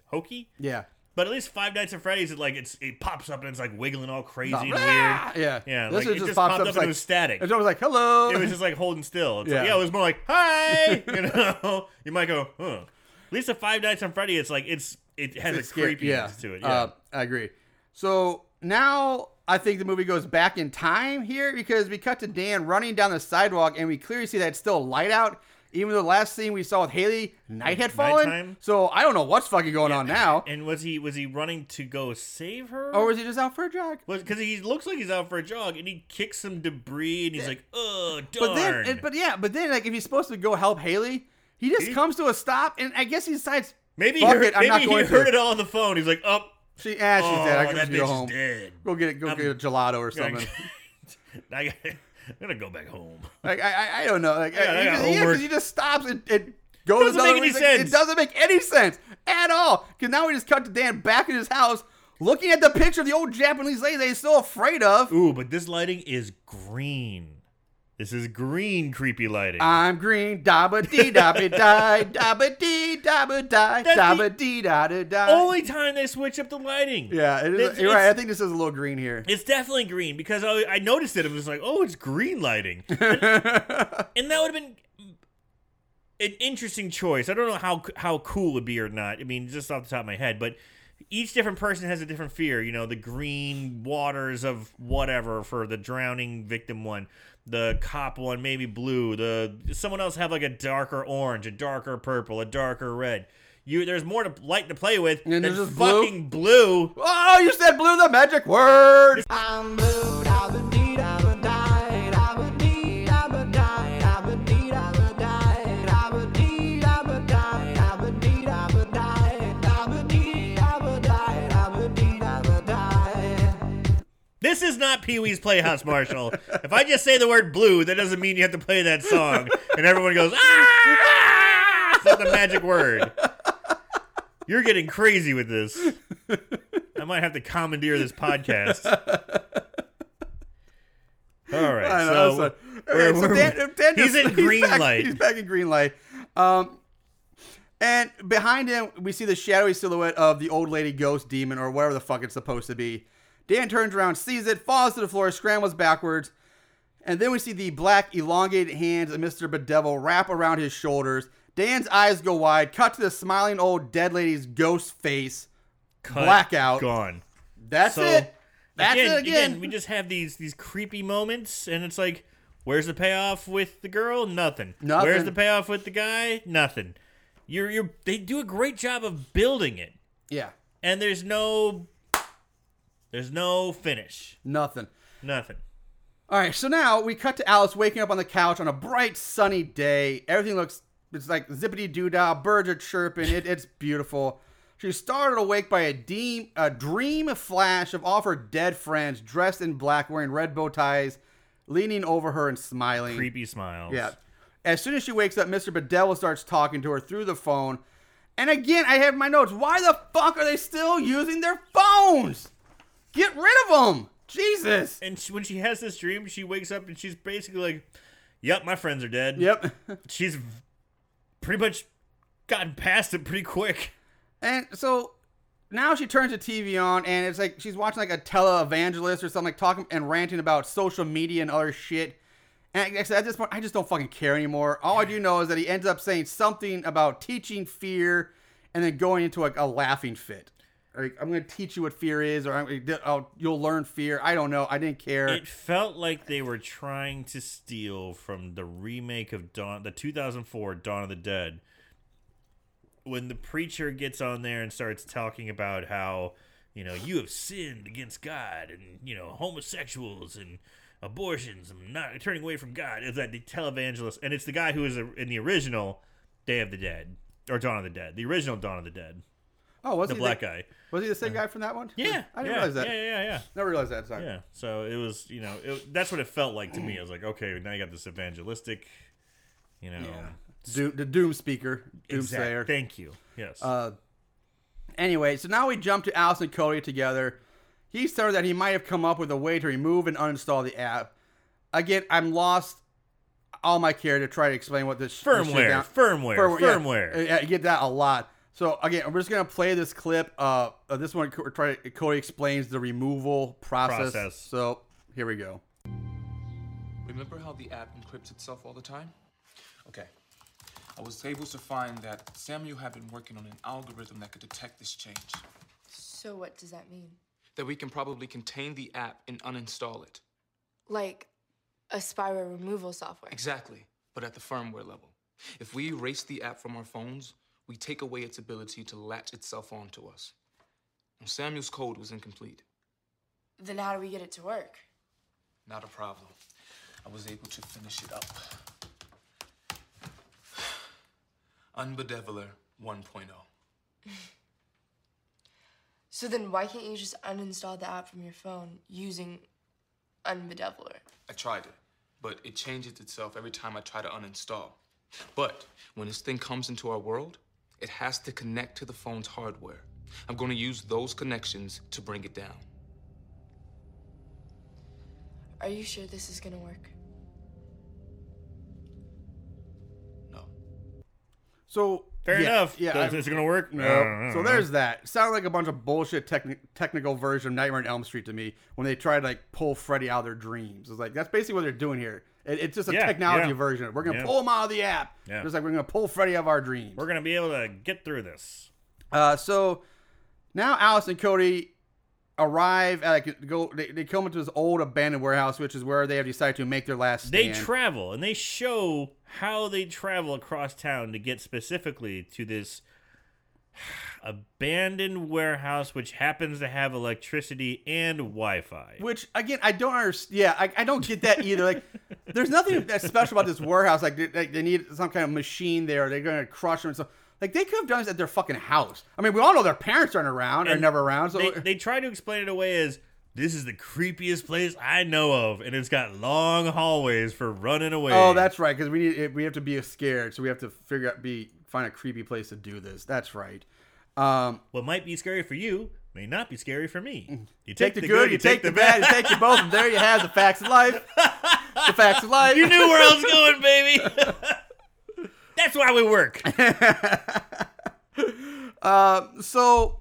hokey. Yeah. But at least Five Nights at Freddy's, it like it's it pops up and it's like wiggling all crazy and weird. Yeah. yeah. This like, it just just pops popped up, and like- it was static. It's was like, hello. It was just like holding still. It's Yeah. like, yeah, it was more like hi. You know, you might go, huh. At least the Five Nights on Freddy, it's like it's it has It's a creepiness yeah. to it. Yeah. Uh, I agree. So now I think the movie goes back in time here because we cut to Dan running down the sidewalk and we clearly see that it's still light out. Even though the last scene we saw with Haley, night had fallen. Nighttime? So I don't know what's fucking going on now. and was he was he running to go save her? Or was he just out for a jog? Because he looks like he's out for a jog, and he kicks some debris, and he's like, "Oh, darn!" But then, but yeah, but then like if he's supposed to go help Haley, he just He- comes to a stop, and I guess he decides maybe he fuck heard, it, I'm maybe not he going heard to. it all on the phone. He's like, "Oh, She, ah, she's oh, dead. I can that just bitch go is home. dead. Go get it. Go I'm- get a gelato or something. I got, I'm gonna go back home." Like I, I, I don't know. Like I got- I he just, yeah, homework. he just stops and it goes. Doesn't make any reason. sense. It doesn't make any sense at all. Because now we just cut to Dan back in his house, looking at the picture of the old Japanese lady that he's so afraid of. Ooh, but this lighting is green. This is green, creepy lighting. I'm green, dabba dee dabba die, dabba dee dabba die, That's the dabba dee da da die. Only time they switch up the lighting. yeah, it is, It's- you're right. I it's- think this is a little green here. It's definitely green because I, I noticed it. It was like, oh, it's green lighting, and, and that would have been an interesting choice. I don't know how how cool it would be or not. I mean, just off the top of my head, but each different person has a different fear. You know, the green waters of whatever for the drowning victim one, the cop one maybe blue. The someone else have like a darker orange, a darker purple, a darker red. You there's more to light to play with And than there's just blue? fucking blue. oh, you said blue, the magic word. This is not Pee Wee's Playhouse, Marshall. if I just say the word blue, that doesn't mean you have to play that song. And everyone goes, ah! It's not the magic word. You're getting crazy with this. I might have to commandeer this podcast. All right. Know, so, so, okay, so Dan, Dan he's just- in green back, light. He's back in green light. Um, and behind him, we see the shadowy silhouette of the old lady ghost demon or whatever the fuck it's supposed to be. Dan turns around, sees it, falls to the floor, scrambles backwards, and then we see the black, elongated hands of Mr. Bedevil wrap around his shoulders. Dan's eyes go wide, cut to the smiling old dead lady's ghost face. Cut, blackout. Gone. That's So, it. That's again, it again. We just have these these creepy moments, and it's like, where's the payoff with the girl? Nothing. Nothing. Where's the payoff with the guy? Nothing. You're you're they do a great job of building it, yeah, and there's no there's no finish. nothing. Nothing. All right, so now we cut to Alice waking up on the couch on a bright, sunny day. Everything looks, it's like zippity doo dah, birds are chirping. It, it's beautiful. She's startled awake by a, deem, a dream flash of all of her dead friends dressed in black, wearing red bow ties, leaning over her and smiling. Creepy smiles. Yeah. As soon as she wakes up, Mr. Bedevil starts talking to her through the phone. And again, I have my notes. Why the fuck are they still using their phones? Get rid of them. Jesus. And she, when she has this dream, she wakes up and she's basically like, "Yep, my friends are dead." Yep. she's pretty much gotten past it pretty quick. And so now she turns the TV on and it's like she's watching like a televangelist or something, like talking and ranting about social media and other shit. And at this point, I just don't fucking care anymore. All I do know is that he ends up saying something about teaching fear and then going into like a laughing fit. Like, I'm going to teach you what fear is, or I'm, oh, you'll learn fear. I don't know. I didn't care. It felt like they were trying to steal from the remake of Dawn, the 2004 Dawn of the Dead. When the preacher gets on there and starts talking about how, you know, you have sinned against God and, you know, homosexuals and abortions and not turning away from God. Is that the televangelist? And it's the guy who is in the original Day of the Dead or Dawn of the Dead, the original Dawn of the Dead. Oh, was he? the he black the, guy? Was he the same guy from that one? Yeah, I didn't yeah, realize that. Yeah, yeah, yeah. Never realized that. Sorry. Yeah, so it was, you know, it, that's what it felt like to me. I was like, okay, now you got this evangelistic, you know, Doom, the Doom Speaker, Exact- Doomsayer. Thank you. Yes. Uh, anyway, so now we jump to Alice and Cody together. Telling her that he might have come up with a way to remove and uninstall the app. Again, I'm lost all my care to try to explain what this this shit Firmware, firmware, firmware. Yeah, you get that a lot. So again, we're just gonna play this clip. Uh, uh this one, we're. Cody explains the removal process. Process. So here we go. Remember how the app encrypts itself all the time? Okay. I was able to find that Samuel had been working on an algorithm that could detect this change. So what does that mean? That we can probably contain the app and uninstall it. Like a spyware removal software. Exactly, but at the firmware level. If we erase the app from our phones, we take away its ability to latch itself onto us. Now, Samuel's code was incomplete. Then how do we get it to work? Not a problem. I was able to finish it up. Unbedeviler oh. 1.0. So then why can't you just uninstall the app from your phone using Unbedeviler? I tried it, but it changes itself every time I try to uninstall. But when this thing comes into our world, it has to connect to the phone's hardware. I'm going to use those connections to bring it down. Are you sure this is gonna work? No. So Fair yeah, enough. Yeah, Does I- this gonna work? No. I. So there's that. Sounds like a bunch of bullshit techni- technical version of Nightmare on Elm Street to me when they try to like pull Freddy out of their dreams. It's like that's basically what they're doing here. It, it's just a Yeah, technology yeah. version. We're gonna Yeah. pull him out of the app. Yeah. Just like we're gonna pull Freddy out of our dreams. We're gonna be able to get through this. Uh, so now Alice and Cody arrive at like go. They, they come into this old abandoned warehouse, which is where they have decided to make their last stand. They travel and they show how they travel across town to get specifically to this abandoned warehouse, which happens to have electricity and Wi-Fi. Which again, I don't understand. Yeah, I, I don't get that either. Like, there's nothing that's special about this warehouse. Like, they, like, they need some kind of machine there. They're gonna crush them and stuff. Like, they could have done this at their fucking house. I mean, we all know their parents aren't around or never around. So they, they try to explain it away as this is the creepiest place I know of, and it's got long hallways for running away. oh, that's right. Because we need we have to be scared, so we have to figure out be find a creepy place to do this. That's right. Um, what might be scary for you may not be scary for me. You take, the, good, you take the bad, you take the both, and there you have the facts of life. the facts of life. You knew where I was going, baby. That's why we work. Uh, so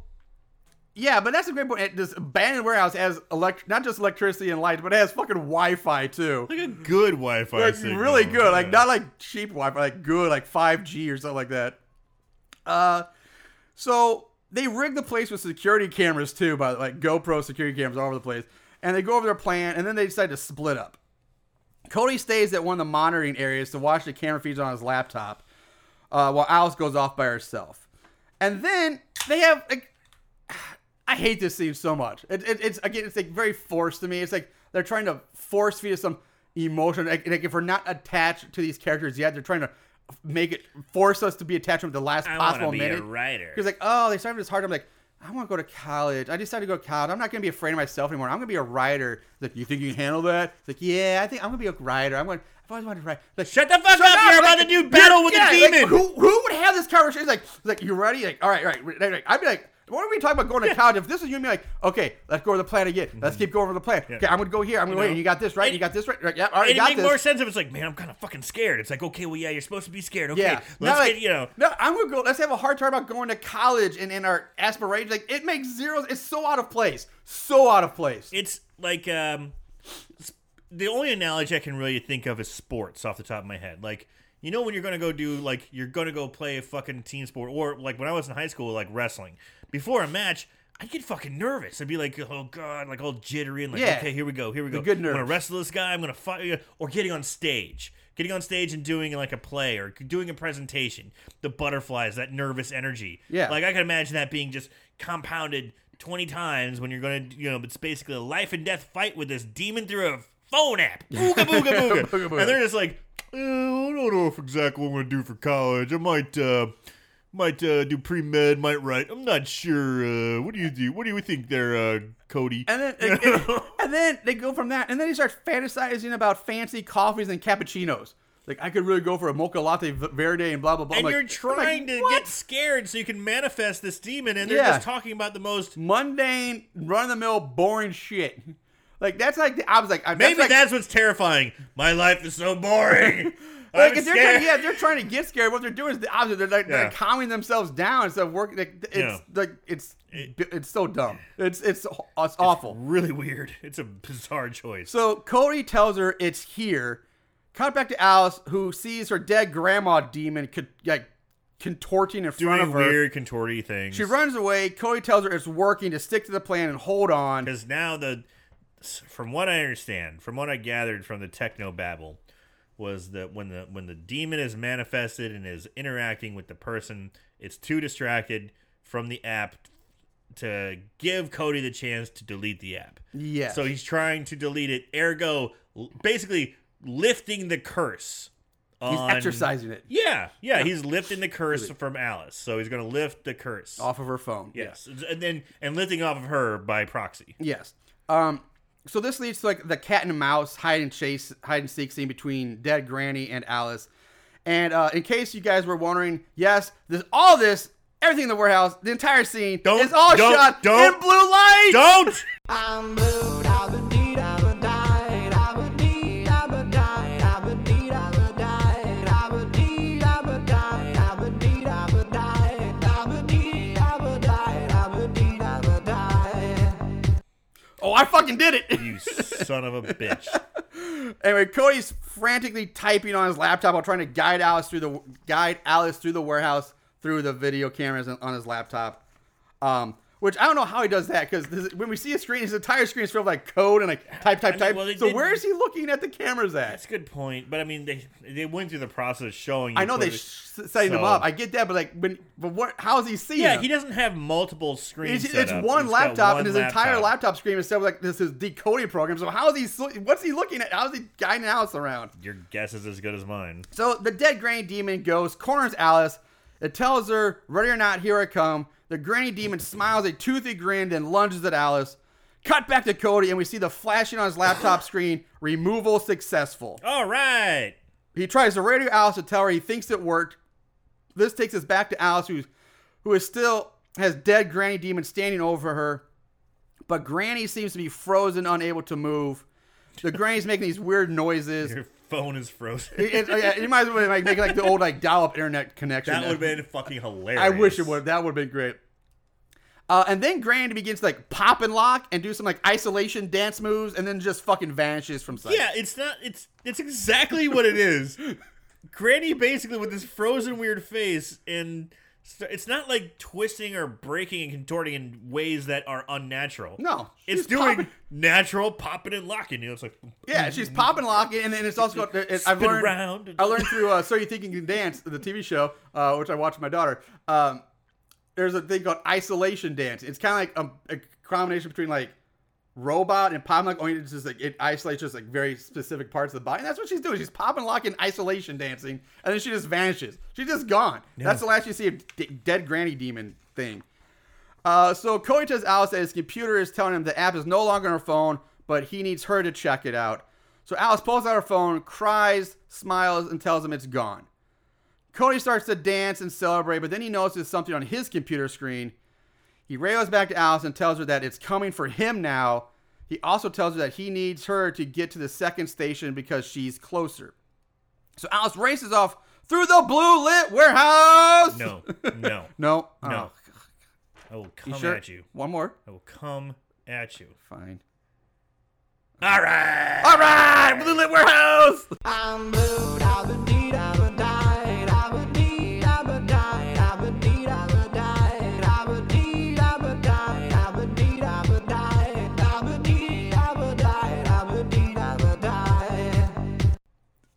yeah, but that's a great point. This abandoned warehouse has elect not just electricity and lights, but it has fucking Wi-Fi too. Like a good Wi-Fi Like signal. really good, like not like cheap Wi-Fi, like good, like 5G or something like that. Uh, so they rig the place with security cameras too, by like GoPro security cameras all over the place, and they go over their plan, and then they decide to split up. Cody stays at one of the monitoring areas to watch the camera feeds on his laptop, uh, while Alice goes off by herself. And then they have like, I hate this scene so much. It, it, it's again, it's like very forced to me. It's like they're trying to force feed us some emotion. Like, like if we're not attached to these characters yet, they're trying to make it force us to be attached to them the last I possible be a minute. writer. Because like, oh, they started this hard. I'm like, I want to go to college. I decided to go to college. I'm not going to be afraid of myself anymore. I'm going to be a writer. Like, you think you can handle that? It's like, yeah, I think I'm going to be a writer. I'm going. To, I've always wanted to write. Like, Shut the fuck up! You're about to do battle with a like, demon. who, who would have this conversation? Like, like, you ready? Like, all right, all right. right, right. I'd be like, what are we talking about going to college? If this is you and me, like, okay, let's go over the plan again. Let's keep going over the plan. Okay, I'm going to go here. I'm going to Mm-hmm. You wait. know? You got this right. You got this right. right. Yeah, all right, And you it got make this. more sense if it's like, man, I'm kind of fucking scared. It's like, okay, well, yeah, you're supposed to be scared. Okay, Yeah, let's Not like, get, you know. No, I'm gonna go. Let's have a hard time about going to college and, and our aspirations. Like it makes zero. It's so out of place. So out of place. It's like um, s- the only analogy I can really think of is sports off the top of my head. Like you know when you're gonna go do like you're gonna go play a fucking team sport or like when I was in high school like wrestling before a match. I'd get fucking nervous. I'd be like, "Oh God!" Like all jittery and like, Yeah. "Okay, here we go, here we go." good I'm gonna wrestle this guy. I'm gonna fight. you. Or getting on stage, getting on stage and doing like a play or doing a presentation. The butterflies, that nervous energy. Yeah. Like I can imagine that being just compounded 20 times when you're going to, you know, it's basically a life and death fight with this demon through a phone app. Booga, booga, booga. Booga, booga. And they're just like, "Uh, I don't know if exactly what I'm going to do for college. I might, uh, might uh, do pre med, might write. I'm not sure. Uh, what do you do? What do you think there, uh, Cody? And then, and, and- and then they go from that, and then he starts fantasizing about fancy coffees and cappuccinos. Like I could really go for a mocha latte verde and blah blah blah. I'm and you're I'm trying like, to what? get scared so you can manifest this demon, and they're Yeah. just talking about the most. mundane, run of the mill, boring shit. Like that's like I was like I Maybe like, that's what's terrifying. My life is so boring. Like I'm if they're trying, yeah, if they're trying to get scared. What they're doing is the opposite. They're like Yeah. they're calming themselves down instead of working. Like, it's Yeah. like it's it's so dumb. It's it's it's awful. really weird. It's a bizarre choice. So Cody tells her it's here. Cut back to Alice, who sees her dead grandma demon co- like contorting in front Doing of her. weird contorty things. She runs away. Cody tells her it's working to stick to the plan and hold on. because now the, from what I understand, from what I gathered from the techno babble, was that when the when the demon is manifested and is interacting with the person, it's too distracted from the app to give Cody the chance to delete the app. Yeah. So he's trying to delete it, ergo, basically lifting the curse. He's exercising it Yeah, yeah, he's lifting the curse from Alice. So he's going to lift the curse. off of her phone. Yes, and then and lifting off of her by proxy. Yes. Um. So this leads to like the cat and mouse hide and chase, hide and seek scene between dead Granny and Alice. And uh, in case you guys were wondering, yes, this all this, everything in the warehouse, the entire scene Don't- is all don't- shot don't- in blue light. Don't. I fucking did it. You son of a bitch. Anyway, Cody's frantically typing on his laptop while trying to guide Alice through the guide Alice through the warehouse through the video cameras on his laptop. Um, which I don't know how he does that because when we see a screen, his entire screen is filled with like code and like type, type, I mean, type. well, so did- where is he looking at the cameras at? That's a good point. But I mean, they they went through the process of showing. You I know they setting them up. I get that, but like, when, but what? How is he seeing? Yeah, he doesn't have multiple screens. It's, it's one He's laptop, one and his entire laptop. laptop screen is set with like this is decoding program. So how is he? What's he looking at? How is he guiding Alice around? Your guess is as good as mine. So the dead grain demon goes, corners Alice. It tells her, ready or not, here I come. The granny demon smiles a toothy grin and lunges at Alice. Cut back to Cody, and we see the flashing on his laptop screen. Removal successful. All right. He tries to radio Alice to tell her he thinks it worked. This takes us back to Alice, who's who is still has dead Granny Demon standing over her, but Granny seems to be frozen, unable to move. The Granny's making these weird noises. Phone is frozen. It- it- yeah, you might as well like make like the old like dial-up internet connection. that would have been fucking hilarious. I wish it would. That would have been great. Uh, and then Granny begins to like pop and lock and do some like isolation dance moves, and then just fucking vanishes from sight. Yeah, it's not. It's it's exactly what it is. Granny basically with this frozen weird face, and it's not like twisting or breaking and contorting in ways that are unnatural. No, it's she's doing popping- natural popping and locking. You know, it's like Yeah, she's popping locking, and then it's also it, I've learned around. I learned through uh, So You Think You Can Dance, the TV show, uh, which I watched with my daughter. Um, there's a thing called isolation dance. It's kind of like a, a combination between like robot and pop and lock only just like it isolates just like very specific parts of the body. And that's what she's doing. She's pop and locking isolation dancing, and then she just vanishes. She's just gone. That's the last you see of D- dead granny demon thing. Uh, so Cody tells Alice that his computer is telling him the app is no longer on her phone, but he needs her to check it out. So Alice pulls out her phone, cries, smiles, and tells him it's gone. Cody starts to dance and celebrate, but then he notices something on his computer screen. He radios back to Alice and tells her that it's coming for him now. He also tells her that he needs her to get to the second station because she's closer. So Alice races off through the blue lit warehouse. No, no, no, no. Oh, I will you come sure? at you. One more. I will come at you. Fine. All right. All right, blue lit warehouse.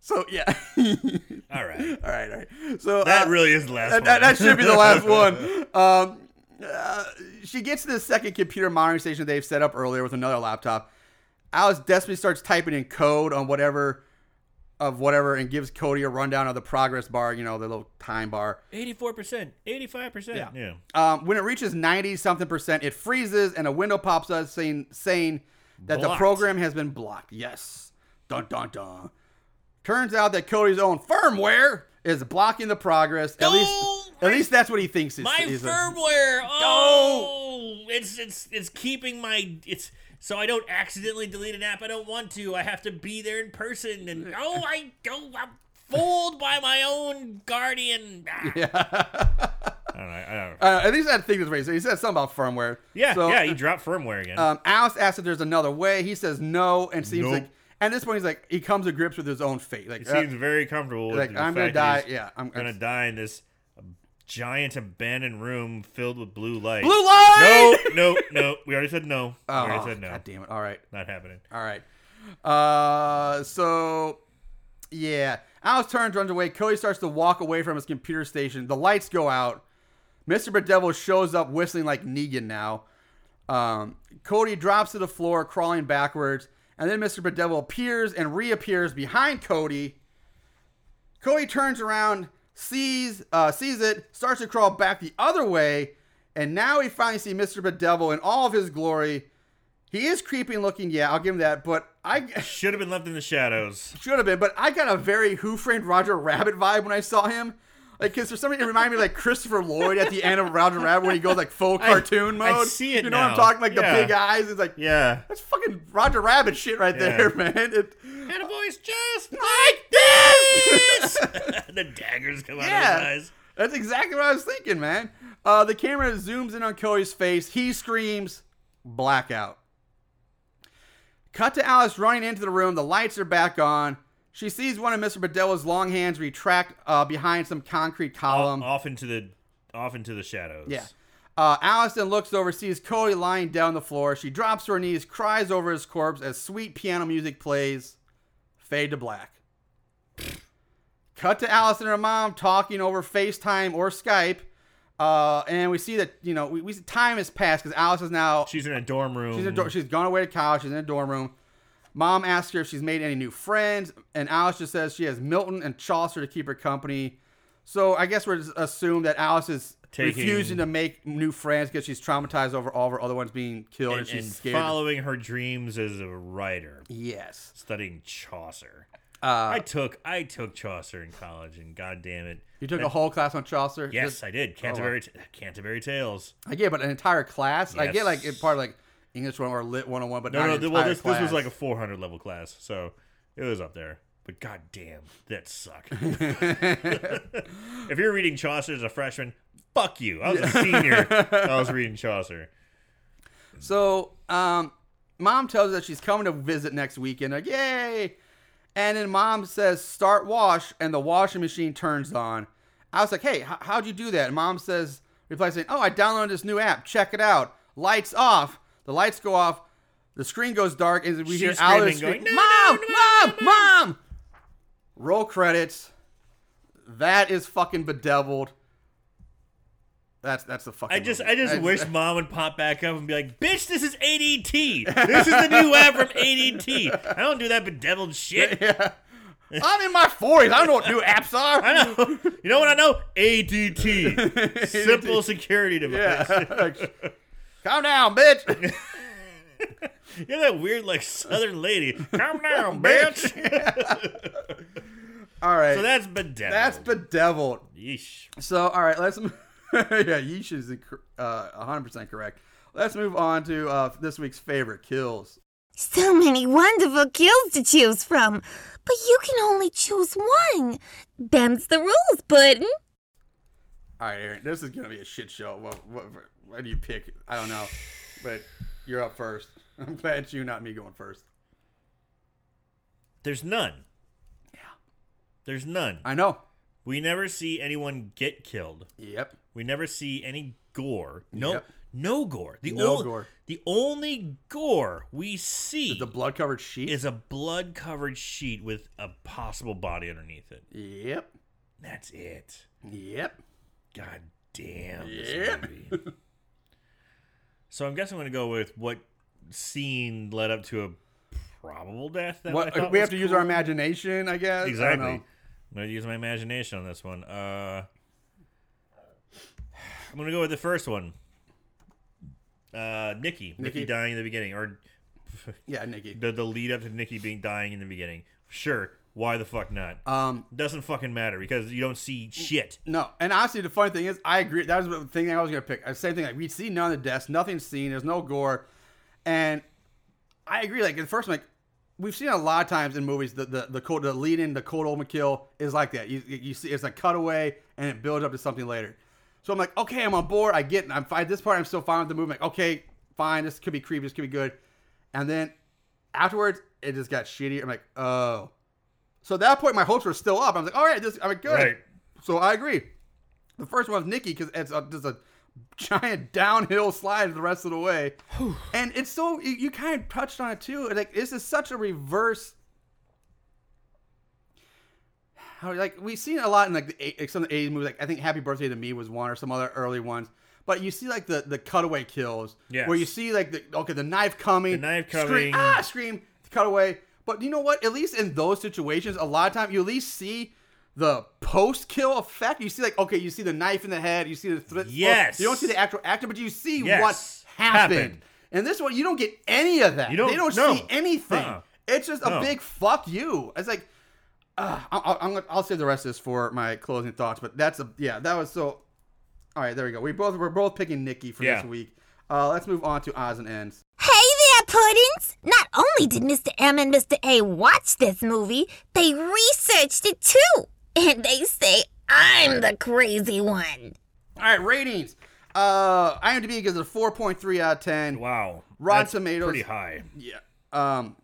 So yeah. All right. all right, all right. So That uh, really is the last that, one. that- that should be the last one. Um, uh, she gets to the second computer monitoring station they've set up earlier with another laptop. Alice desperately starts typing in code on whatever of whatever and gives Cody a rundown of the progress bar, you know, the little time bar. 84%, 85%. Yeah. Yeah. Um, when it reaches 90 something percent, it freezes and a window pops up saying saying that the program has been blocked. Yes. Dun dun dun. Turns out that Cody's own firmware is blocking the progress. At least at least that's what he thinks is My is a- firmware. Oh, it's it's it's keeping my it's so I don't accidentally delete an app I don't want to. I have to be there in person, and oh, I go I'm fooled by my own guardian. Ah. Yeah. I don't know. I don't know. Uh, at least I think this way. So he said something about firmware. Yeah, So, yeah. You dropped firmware again. Um, Alice asks if there's another way. He says no, and seems Nope. like at this point he's like he comes to grips with his own fate. Like he uh, seems very comfortable. With like, I'm gonna die- yeah, I'm- gonna die in this giant abandoned room filled with blue light. Blue light! No, no, no. We already said no. Oh, we already said no. God damn it! All right. Not happening. All right. Uh, so yeah, Alice turns, runs away. Cody starts to walk away from his computer station. The lights go out. Mr. Bedevil shows up whistling like Negan now. Um, Cody drops to the floor, crawling backwards, and then Mr. Bedevil appears and reappears behind Cody. Cody turns around, sees uh, sees it, starts to crawl back the other way, and now we finally see Mr. Bedevil in all of his glory. He is creeping looking, yeah, I'll give him that. But I Should have been left in the shadows. should have been, but I got a very Who Framed Roger Rabbit vibe when I saw him. Like, because for some reason, it reminded me of, like Christopher Lloyd at the end of Roger Rabbit when he goes like full I- cartoon I mode. see it You know what I'm talking? Like the big eyes. It's like Yeah. that's fucking Roger Rabbit shit right there, man. It, And a voice just like this. the daggers come out of his eyes. That's exactly what I was thinking, man. Uh, the camera zooms in on Cody's face. He screams, blackout. Cut to Alice running into the room. The lights are back on. She sees one of Mr. Bedevil's long hands retract uh, behind some concrete column. off into the off into the shadows. Yeah. Uh, then looks over, sees Cody lying down on the floor. She drops to her knees, cries over his corpse as sweet piano music plays. Fade to black. Cut to Allison and her mom talking over FaceTime or Skype. Uh, and we see that, you know, we, we see time has passed because Alice is now. She's in a dorm room. She's, in a she's gone away to college. She's in a dorm room. Mom asks her if she's made any new friends, and Alice just says she has Milton and Chaucer to keep her company. So I guess we're just assume that Alice is Taking- refusing to make new friends because she's traumatized over all of her other ones being killed, and, and, she's and scared. following her dreams as a writer. Yes. Studying Chaucer. Uh, I took I took Chaucer in college, and god damn it, you took that- a whole class on Chaucer. Yes, Just- I did. Oh, wow. Canterbury Canterbury Tales. I get, but an entire class. I get like Yes. it part of like English one or Lit 101, but No, no. an Well, this this was like a 400 level class, so it was up there. But god damn, that sucked. if you're reading Chaucer as a freshman, fuck you. I was a senior. I was reading Chaucer. So, um, mom tells us she's coming to visit next weekend. Like, yay! And then mom says, "Start wash," and the washing machine turns on. I was like, "Hey, how'd you do that?" And mom says, replies saying, "Oh, I downloaded this new app. Check it out. Lights off. The lights go off. The screen goes dark, and we hear She's Alice screaming, scream, going, "Mom, mom, mom!" Roll credits. That is fucking bedeviled. That's that's the fucking. I just movie. I just That's- wish mom would pop back up and be like, "Bitch, this is ADT. This is the new app from ADT. I don't do that bedeviled shit. Yeah. I'm in my 40s. I don't know what new apps are. I know. You know what I know? ADT. Simple security device. Yeah. Calm down, bitch. You're that weird like Southern lady. Calm down, bitch. All right. so that's bedeviled. That's bedeviled. Yeesh. So, all right, let's. yeah, Yeesh is uh, 100% correct. Let's move on to uh, this week's favorite kills. So many wonderful kills to choose from, but you can only choose one. Them's the rules, Puddin'. All right, Aaron, this is going to be a shit show. What, what, what do you pick? I don't know. But you're up first. I'm glad it's you, not me, going first. There's none. Yeah. There's none. I know. We never see anyone get killed. Yep. We never see any gore. No, Yep. no gore. The No ol- gore. The only gore we see The blood covered sheet? is a blood covered sheet with a possible body underneath it. Yep. That's it. Yep. God damn. Yep. This movie. so I'm guessing I'm gonna go with what scene led up to a probable death. That What, thought we have to use our imagination, I guess. Exactly. know. I'm gonna use my imagination on this one. Uh, I'm gonna go with the first one. Uh, Nikki. Nikki, Nikki? dying in the beginning, or Yeah, Nikki. the the lead up to Nikki being dying in the beginning. Sure. Why the fuck not? Um, Doesn't fucking matter because you don't see shit. No, and honestly, the funny thing is, I agree. That was the thing I was gonna pick. Uh, Same thing. Like we see none of the deaths, nothing's seen. There's no gore, and I agree. Like the first, one, like we've seen a lot of times in movies, the the the, cold, the lead in, the cold open kill is like that. You you see, it's a cutaway, and it builds up to something later. So I'm like, okay, I'm on board. I get. it. I'm fine. This part, I'm still fine with the movie. Like, okay, fine. This could be creepy. This could be good. And then afterwards, it just got shitty. I'm like, oh. So at that point, my hopes were still up. I was like, all right, this. I'm like, good. Right. So I agree. The first one one's Nikki because it's a, just a giant downhill slide the rest of the way, and it's so you, you kind of touched on it too. Like this is such a reverse. How like we've seen a lot in like, the, like some of the '80s movies. Like I think Happy Birthday to Me was one, or some other early ones. But you see like the the cutaway kills, Yes. where you see like the okay the knife coming, The knife scream, coming. ah scream, cutaway. But you know what? At least in those situations, a lot of time you at least see the post kill effect. You see like okay, you see the knife in the head, you see the thr- Yes. You don't see the actual actor, but you see Yes. what happened. Happened. And this one, you don't get any of that. You don't- they don't no. see anything. Uh-uh. It's just a big fuck you. It's like, uh, I'll, I'm I'll save the rest of this for my closing thoughts. But that's a yeah, that was so. All right, there we go. We both we're both picking Nikki for Yeah. this week. Uh, let's move on to odds and ends. Hey there, Puddins! Not only did Mr. M and Mr. A watch this movie, they researched it too. And they say I'm the crazy one. All right, ratings. Uh, IMDb gives it a 4.3 out of 10. Wow. Rotten That's Tomatoes. Pretty high. Yeah. Um,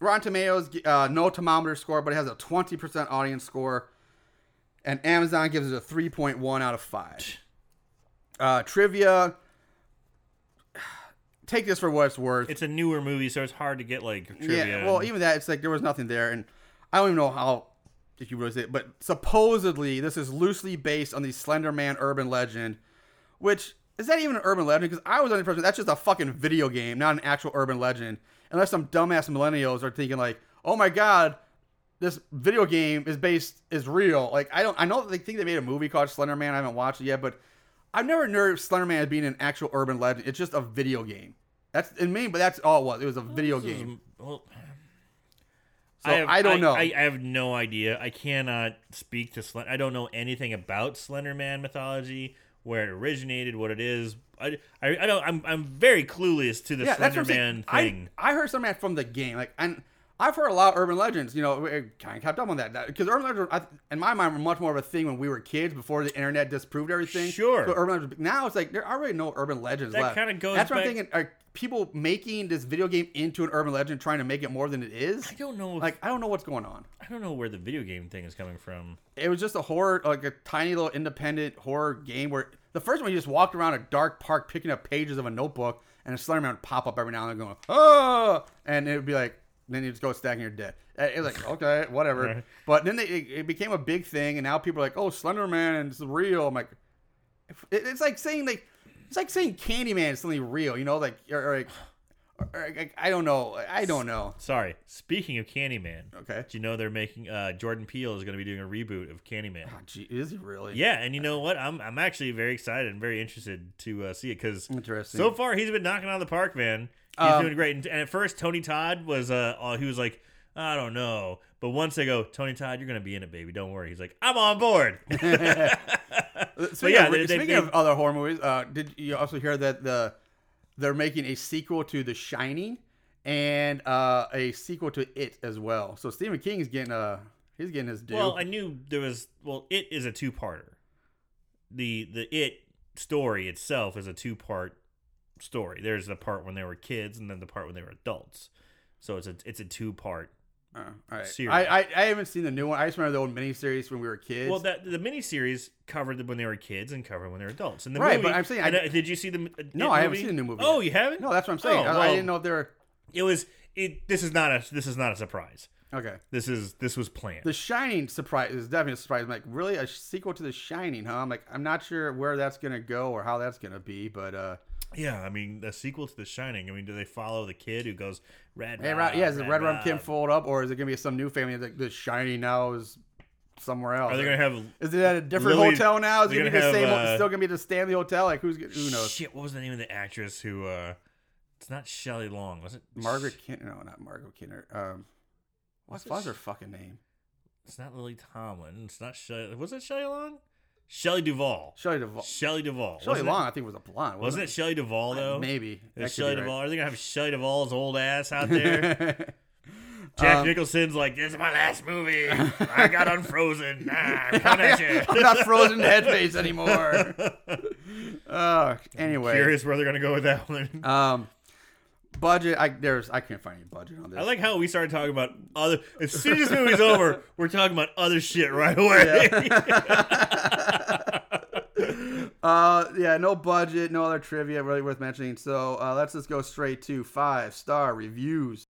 Rotten Tomatoes, uh, no Tomatometer score, but it has a 20% audience score. And Amazon gives it a 3.1 out of 5. Uh, trivia. Take this for what it's worth. It's a newer movie, so it's hard to get like trivia. Yeah, well, even that, it's like there was nothing there, and I don't even know how if you really say it, but supposedly this is loosely based on the Slender Man urban legend, which is that even an urban legend? Because I was under the impression that's just a fucking video game, not an actual urban legend. Unless some dumbass millennials are thinking like, oh my god, this video game is based is real. Like I don't, I know they think they made a movie called Slender Man. I haven't watched it yet, but I've never heard Slender Man as being an actual urban legend. It's just a video game. That's in me, but that's all it was. It was a video game. well, So I, have- don't know. I, I have no idea. I cannot speak to Slender. I don't know anything about Slender Man mythology, where it originated, what it is. I, I, I don't. I'm, I'm very clueless to the yeah, that's Slender what I'm saying. Man I- thing. I, heard Slender Man from the game, like, and I've heard a lot of urban legends. You know, kind of kept up on that because urban legends, I, in my mind, were much more of a thing when we were kids before the internet disproved everything. Sure. So urban legends, now it's like there are really no urban legends That left. kinda goes That's what I'm thinking. Are people making this video game into an urban legend, trying to make it more than it is? I don't know. If, Like, I don't know what's going on. I don't know where the video game thing is coming from. It was just a horror, like a tiny little independent horror game where the first one you just walked around a dark park picking up pages of a notebook, and a Slender Man would pop up every now and then going, oh, and it would be like, then you just go stacking your dead. It was like, okay, whatever. Right. But then they, it, it became a big thing, and now people are like, oh, Slender Man is real. I'm like, It- It's like saying like it's like saying Candyman is something real. You know, like or, or, like, or, like, I don't know. I don't know. Sorry. Speaking of Candyman, Okay. do you know they're making uh, Jordan Peele is going to be doing a reboot of Candyman? Oh, gee, is he really? Yeah, and you know what? I'm I'm actually very excited and very interested to uh, see it because so far he's been knocking out of the park, man. He's Um, doing great. And, and at first, Tony Todd was uh, uh, he was like, I don't know, but once they go, Tony Todd, you're gonna be in it, baby. Don't worry. He's like, I'm on board. so yeah, of, they- they- speaking they- of other horror movies, uh, did you also hear that the they're making a sequel to The Shining and uh, a sequel to It as well? So Stephen King is getting uh he's getting his due. Well, I knew there was. Well, it is a two parter. The the it story itself is a two part story. There's the part when they were kids, and then the part when they were adults. So it's a it's a two part. Uh, all right. series. I, I I haven't seen the new one. I just remember the old miniseries when we were kids. Well, that the miniseries covered when they were kids and covered when they were adults. And the Right, movie, but I'm saying I- uh, did you see the? uh, no, It I haven't seen the new movie. Oh, yet. you haven't? No, that's what I'm saying. Oh, I, I didn't know if they were It was it. This is not a this is not a surprise. Okay. This is this was planned. The Shining surprise is definitely a surprise. I'm like, really, a sequel to The Shining, huh? I'm like, I'm not sure where that's gonna go or how that's gonna be, but uh, yeah, I mean the sequel to The Shining. I mean, do they follow the kid who goes red? Hey, Rob, yeah, is the Red Rum. Kim fold up, or is it gonna be some new family that the Shining now is somewhere else? Are they gonna have? Is it at a different Lily- hotel now? Is it they're gonna be the same? have, uh, still gonna be the Stanley Hotel? Like who's who knows? Shit, what was the name of the actress who? uh It's not Shelley Long, was it? Margaret Kin? No, not Margaret Kinner. Um, what's, what's her fucking name? It's not Lily Tomlin. It's not Shelley. Was it Shelley Long? Shelley Duvall. Shelley Duvall. Shelley Duvall. Shelley Wasn't Long, It, I think was a blonde. wasn't it Shelley Duvall though? Maybe. It That was could Shelley be Duvall. Are they gonna have Shelley Duvall's old ass out there? Jack Um, Nicholson's like, "This is my last movie. I got unfrozen. Nah, I'm coming at you." I'm not frozen head face anymore. uh, anyway, Curious where they're gonna go with that one. um, budget. I there's I can't find any budget on this. I like how we started talking about other. As soon as this movie's over, we're talking about other shit right away. Uh, yeah, no budget, no other trivia really worth mentioning. So uh, let's just go straight to five star reviews.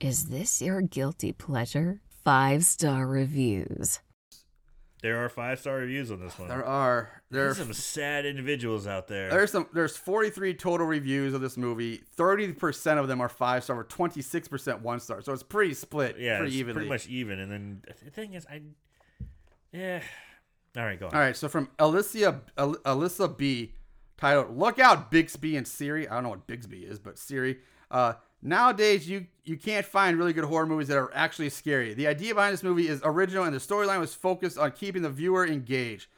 Is this your guilty pleasure? Five star reviews. There are five star reviews on this one. There are there are some sad individuals out there. there's some there's 43 total reviews of this movie. 30 percent of them are five star, or 26 percent one star. So it's pretty split, yeah, pretty it's evenly. pretty much even. And then the thing is, I yeah. All right, go on. All right, so from Alicia Al- Alyssa B, titled "Look Out, Bixby and Siri." I don't know what Bixby is, but Siri. Uh, nowadays, you you can't find really good horror movies that are actually scary. The idea behind this movie is original, and the storyline was focused on keeping the viewer engaged.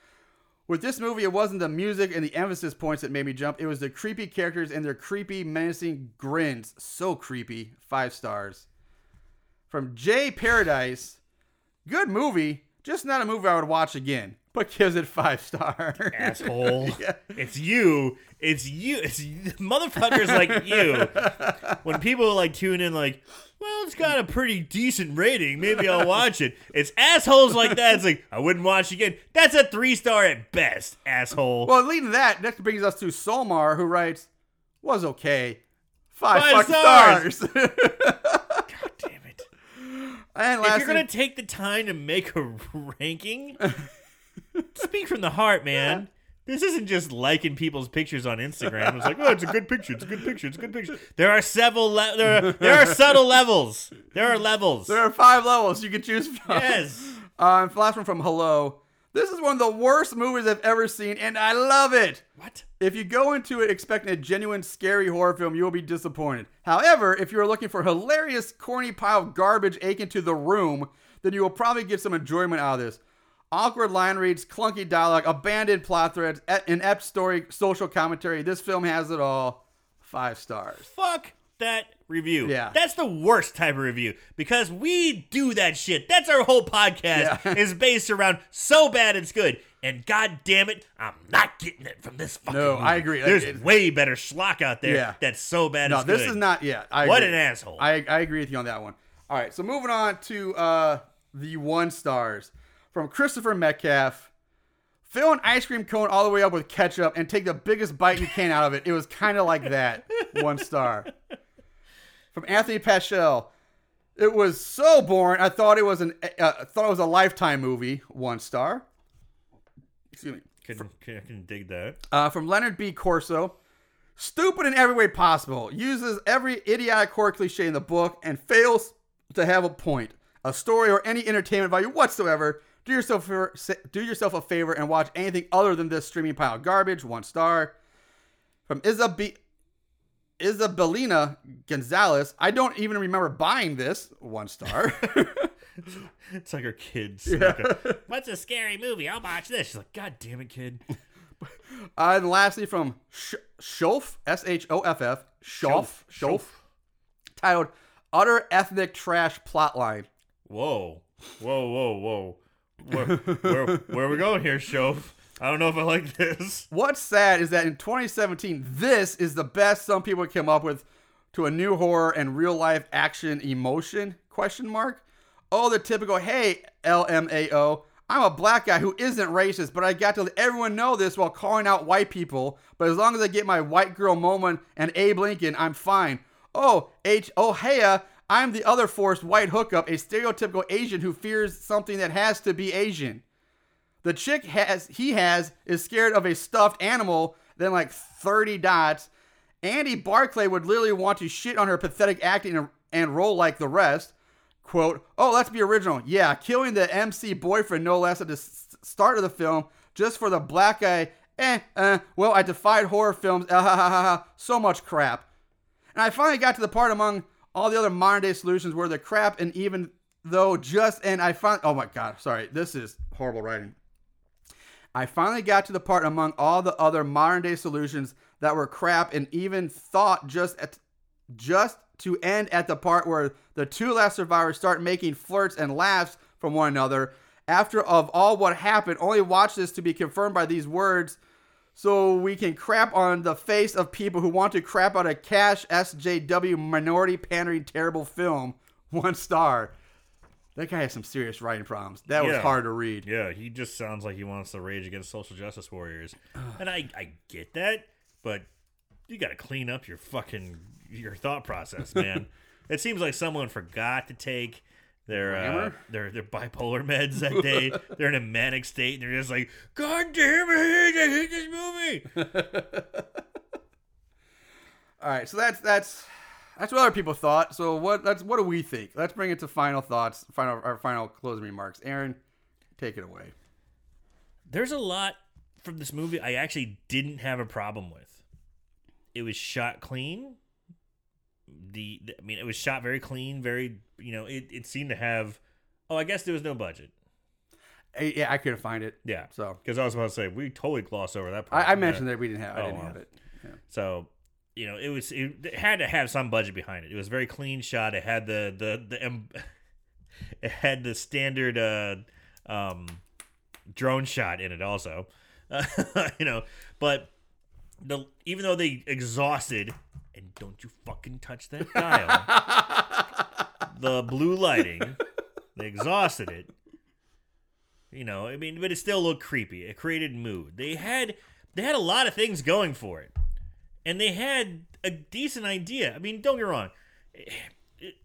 With this movie, it wasn't the music and the emphasis points that made me jump. It was the creepy characters and their creepy, menacing grins. So creepy. Five stars. From Jay Paradise, good movie, just not a movie I would watch again, but gives it five stars. asshole. Yeah. It's you. It's you. It's motherfuckers like you. When people like tune in, like, well, it's got a pretty decent rating. Maybe I'll watch it. It's assholes like that. It's like I wouldn't watch again. That's a three star at best, asshole. Well, leading to that, next brings us to Solmar, who writes, was okay. Five, Five fucking stars. stars. God damn it! and If lastly, you're gonna take the time to make a ranking, speak from the heart, man. This isn't just liking people's pictures on Instagram. It's like, oh, it's a good picture. It's a good picture. It's a good picture. There are several. Le- there are there are subtle levels. There are levels. there are five levels you can choose from. Yes. Um, last one from Hello. This is one of the worst movies I've ever seen, and I love it. What? If you go into it expecting a genuine scary horror film, you will be disappointed. However, if you're looking for hilarious, corny pile of garbage akin to the room, then you will probably get some enjoyment out of this. Awkward line reads, clunky dialogue, abandoned plot threads, e- inept story, social commentary. This film has it all. Five stars. Fuck that review. Yeah. That's the worst type of review because we do that shit. That's our whole podcast Yeah. is based around so bad it's good. And god damn it, I'm not getting it from this fucking No, movie. I agree. There's It- way better schlock out there Yeah. that's so bad No, this good. is not. Yeah, I What agree. an asshole. I, I agree with you on that one. All right, so moving on to uh, the one stars from Christopher Metcalf. Fill an ice cream cone all the way up with ketchup and take the biggest bite you can out of it. It was kind of like that. One star. From Anthony Paschel. It was so boring. I thought it was an uh, thought it was a lifetime movie. One star. Excuse me. Can, can, I can dig that. Uh, from Leonard B. Corso. Stupid in every way possible. Uses every idiotic horror cliche in the book and fails to have a point, a story, or any entertainment value whatsoever. Do yourself a- do yourself a favor and watch anything other than this streaming pile of garbage. One star. From Isab- Isabelina Gonzalez. I don't even remember buying this. One star. It's like her kids. Yeah. Like a, What's a scary movie? I'll watch this. She's like, God damn it, kid. Uh, and lastly, from Sh- Shoff, S H O F F, Shoff, Shoff, titled Utter Ethnic Trash Plotline. Whoa. Whoa, whoa, whoa. Where, where, where are we going here, Shove? I don't know if I like this. What's sad is that in 2017, this is the best some people came up with to a new horror and real life action emotion? Question mark. Oh, the typical, hey, LMAO, I'm a black guy who isn't racist, but I got to let everyone know this while calling out white people. But as long as I get my white girl moment and Abe Lincoln, I'm fine. Oh, H. Oh, hey, I'm the other forced white hookup, a stereotypical Asian who fears something that has to be Asian. The chick has he has is scared of a stuffed animal, then like 30 dots. Andy Barclay would literally want to shit on her pathetic acting and, and roll like the rest. Quote, oh, let's be original. Yeah, killing the MC boyfriend no less at the s- start of the film just for the black guy. Eh, eh, well, I defied horror films. Ah, ha, ha, ha, ha. So much crap. And I finally got to the part among all the other modern day solutions were the crap, and even though just, and I found, oh my God, sorry, this is horrible writing. I finally got to the part among all the other modern day solutions that were crap and even thought just at just to end at the part where the two last survivors start making flirts and laughs from one another. After of all what happened, only watch this to be confirmed by these words so we can crap on the face of people who want to crap on a cash SJW minority pandering terrible film. One star. That guy has some serious writing problems. That was Yeah. hard to read. Yeah, he just sounds like he wants to rage against social justice warriors. and I, I get that, but you got to clean up your fucking your thought process, man. it seems like someone forgot to take their uh, their their bipolar meds that day. they're in a manic state and they're just like, God damn it, I hate this movie. All right, so that's that's that's what other people thought. So what that's what do we think? Let's bring it to final thoughts, final our final closing remarks. Aaron, take it away. There's a lot from this movie I actually didn't have a problem with. It was shot clean. The, the- I mean, it was shot very clean, very you know. It, it seemed to have. Oh, I guess there was no budget. Yeah, I couldn't find it. Yeah, So because I was about to say we totally glossed over that. part. I, I mentioned that we didn't have. I Oh, didn't wow. have it. Yeah. So, you know, it was it, it had to have some budget behind it. It was very clean shot. It had the the the em- it had the standard uh um drone shot in it also. you know, but the even though they exhausted and don't you fucking touch that dial. the blue lighting, they exhausted it. You know, I mean, but it still looked creepy. It created mood. They had they had a lot of things going for it, and they had a decent idea. I mean, don't get me wrong,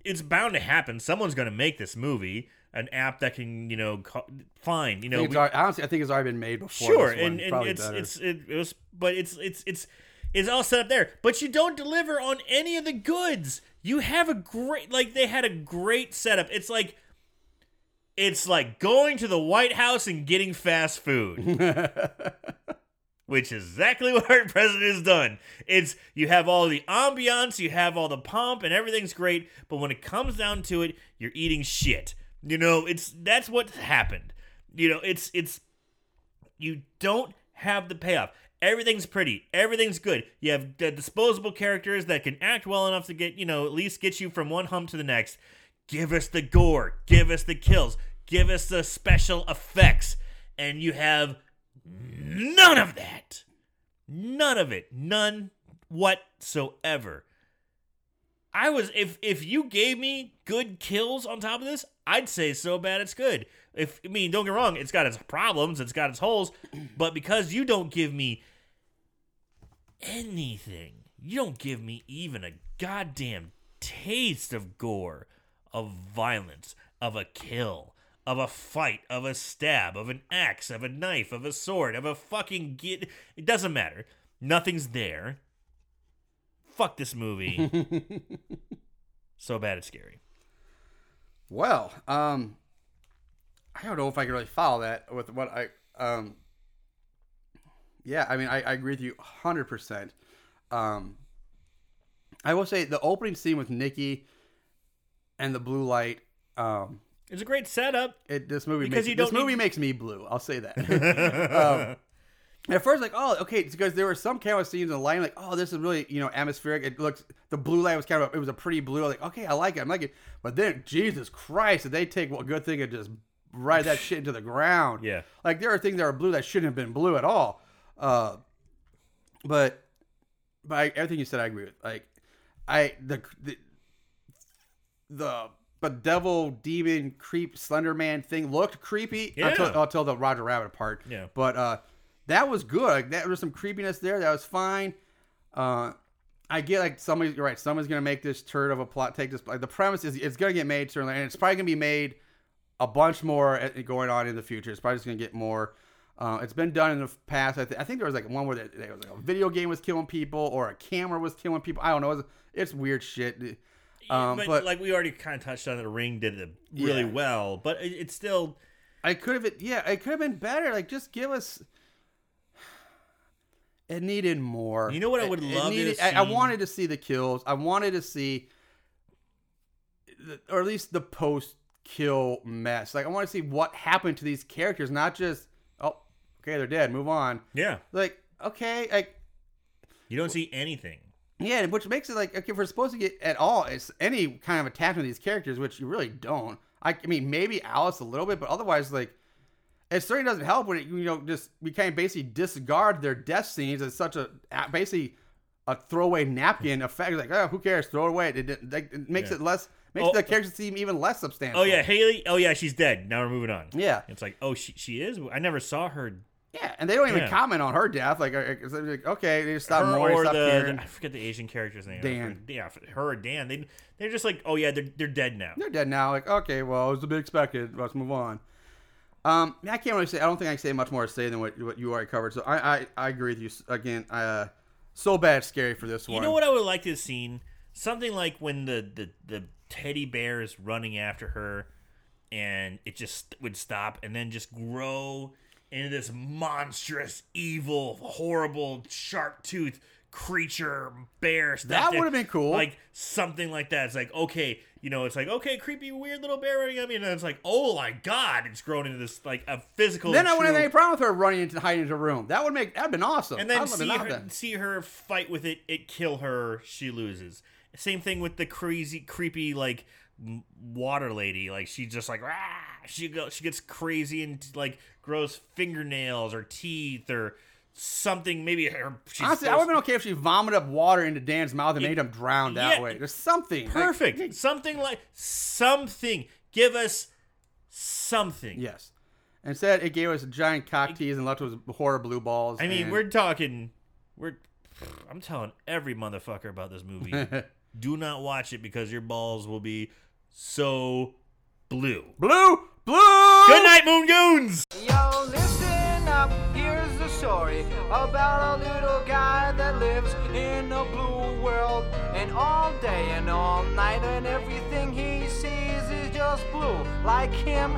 it's bound to happen. Someone's going to make this movie, an app that can, you know, co- fine, you know, it's we- already- honestly, I think it's already been made before. sure, and, and it's better. it's it, it was, but it's it's it's it's all set up there. But you don't deliver on any of the goods. You have a great like they had a great setup. It's like it's like going to the White House and getting fast food. Which is exactly what our president has done. It's you have all the ambiance, you have all the pomp, and everything's great, but when it comes down to it, you're eating shit. You know, it's that's what happened. You know, it's it's you don't have the payoff. Everything's pretty. Everything's good. You have the disposable characters that can act well enough to get, you know, at least get you from one hump to the next. Give us the gore. Give us the kills. Give us the special effects. And you have none of that. None of it. None whatsoever. I was if if you gave me good kills on top of this, I'd say so bad it's good. If I mean, don't get wrong, it's got its problems, it's got its holes, but because you don't give me anything, you don't give me even a goddamn taste of gore, of violence, of a kill, of a fight, of a stab, of an axe, of a knife, of a sword, of a fucking get. It doesn't matter. Nothing's there. Fuck this movie. so bad it's scary. Well, um, I don't know if I can really follow that with what I, um, yeah, I mean, I, I agree with you 100%. Um, I will say the opening scene with Nikki and the blue light, um, It's a great setup. it, this movie Because makes, you this don't movie need- makes me blue. I'll say that. um, at first, like, oh, okay, it's because there were some camera scenes in the lighting, like, oh, this is really, you know, atmospheric. It looks, the blue light was kind of, it was a pretty blue. Like, okay, I like it, I like it. But then, Jesus Christ, did they take one good thing and just ride that shit into the ground? Yeah. Like, there are things that are blue that shouldn't have been blue at all. Uh, but, but I, everything you said, I agree with. Like, I the the the Bedevil demon creep slender man thing looked creepy Yeah. until, until the roger rabbit part Yeah. but uh that was good like that was some creepiness there that was fine uh i get like somebody's you're right someone's gonna make this turd of a plot take this like the premise is it's gonna get made certainly and it's probably gonna be made a bunch more uh, going on in the future it's probably just gonna get more uh, it's been done in the past. I, th- I think there was like one where there there was like a video game was killing people or a camera was killing people. I don't know. It's, it's weird shit. Um, but, but like we already kind of touched on, it, the ring did it really Yeah. well. But it, it's still I could have, yeah, it could have been better. Like, just give us. It needed more. You know what I would it love to needed- I, I wanted to see the kills. I wanted to see, the, or at least the post-kill mess. Like, I want to see what happened to these characters, not just okay, they're dead. Move on. yeah. Like, okay, like You don't see anything. yeah, which makes it like okay, if we're supposed to get at all it's any kind of attachment to these characters, which you really don't. I, I mean, maybe Alice a little bit, but otherwise, like, it certainly doesn't help when it, you know just we kind of basically disregard their death scenes as such a basically a throwaway napkin effect. Like, oh, who cares? Throw it away. It, it, it makes Yeah. it less makes Oh. the oh. characters seem even less substantial. Oh yeah, Haley. Oh yeah, she's dead. Now we're moving on. Yeah. It's like oh she she is. I never saw her. Yeah, and they don't even Yeah. comment on her death. Like, uh, it's like, okay, they just stop her mourning, or stop the, caring. the- I forget the Asian character's name. Dan. Yeah, her or Dan. They they're just like oh yeah they're they're dead now. They're dead now. Like, okay, well, it was to be expected. Let's move on. Um, I can't really say. I don't think I can say much more to say than what what you already covered. So I I, I agree with you again. Uh, so bad, scary for this one. You know what I would like to have seen? Something like when the, the, the teddy bear is running after her and it just would stop and then just grow into this monstrous, evil, horrible, sharp tooth creature bear stuff. That would've been cool. Like something like that. It's like, okay, you know, it's like, okay, creepy, weird little bear running at me. And then it's like, oh my God, it's grown into this, like, a physical. Then I wouldn't have any problem with her running into hiding into a room. That would make that'd been awesome. and then see her, that. see her fight with it. It kill her. She loses. Same thing with the crazy, creepy like water lady. Like she just like Rah! she go she gets crazy and like grows fingernails or teeth or something. Maybe her. She's Honestly, I would have been okay if she vomited up water into Dan's mouth and made him drown that Yeah. way. There's something. Like, perfect. something like something. Give us something. yes. Instead, it gave us a giant cock tease and left us horror blue balls. I mean, and- we're talking. We're. I'm telling every motherfucker about this movie. Do not watch it because your balls will be so blue. blue, blue. Good night, Moon Goons. Yo, listen up, here's the story about a little guy that lives in a blue world. And all day and all night, and everything he sees is just blue. Like him,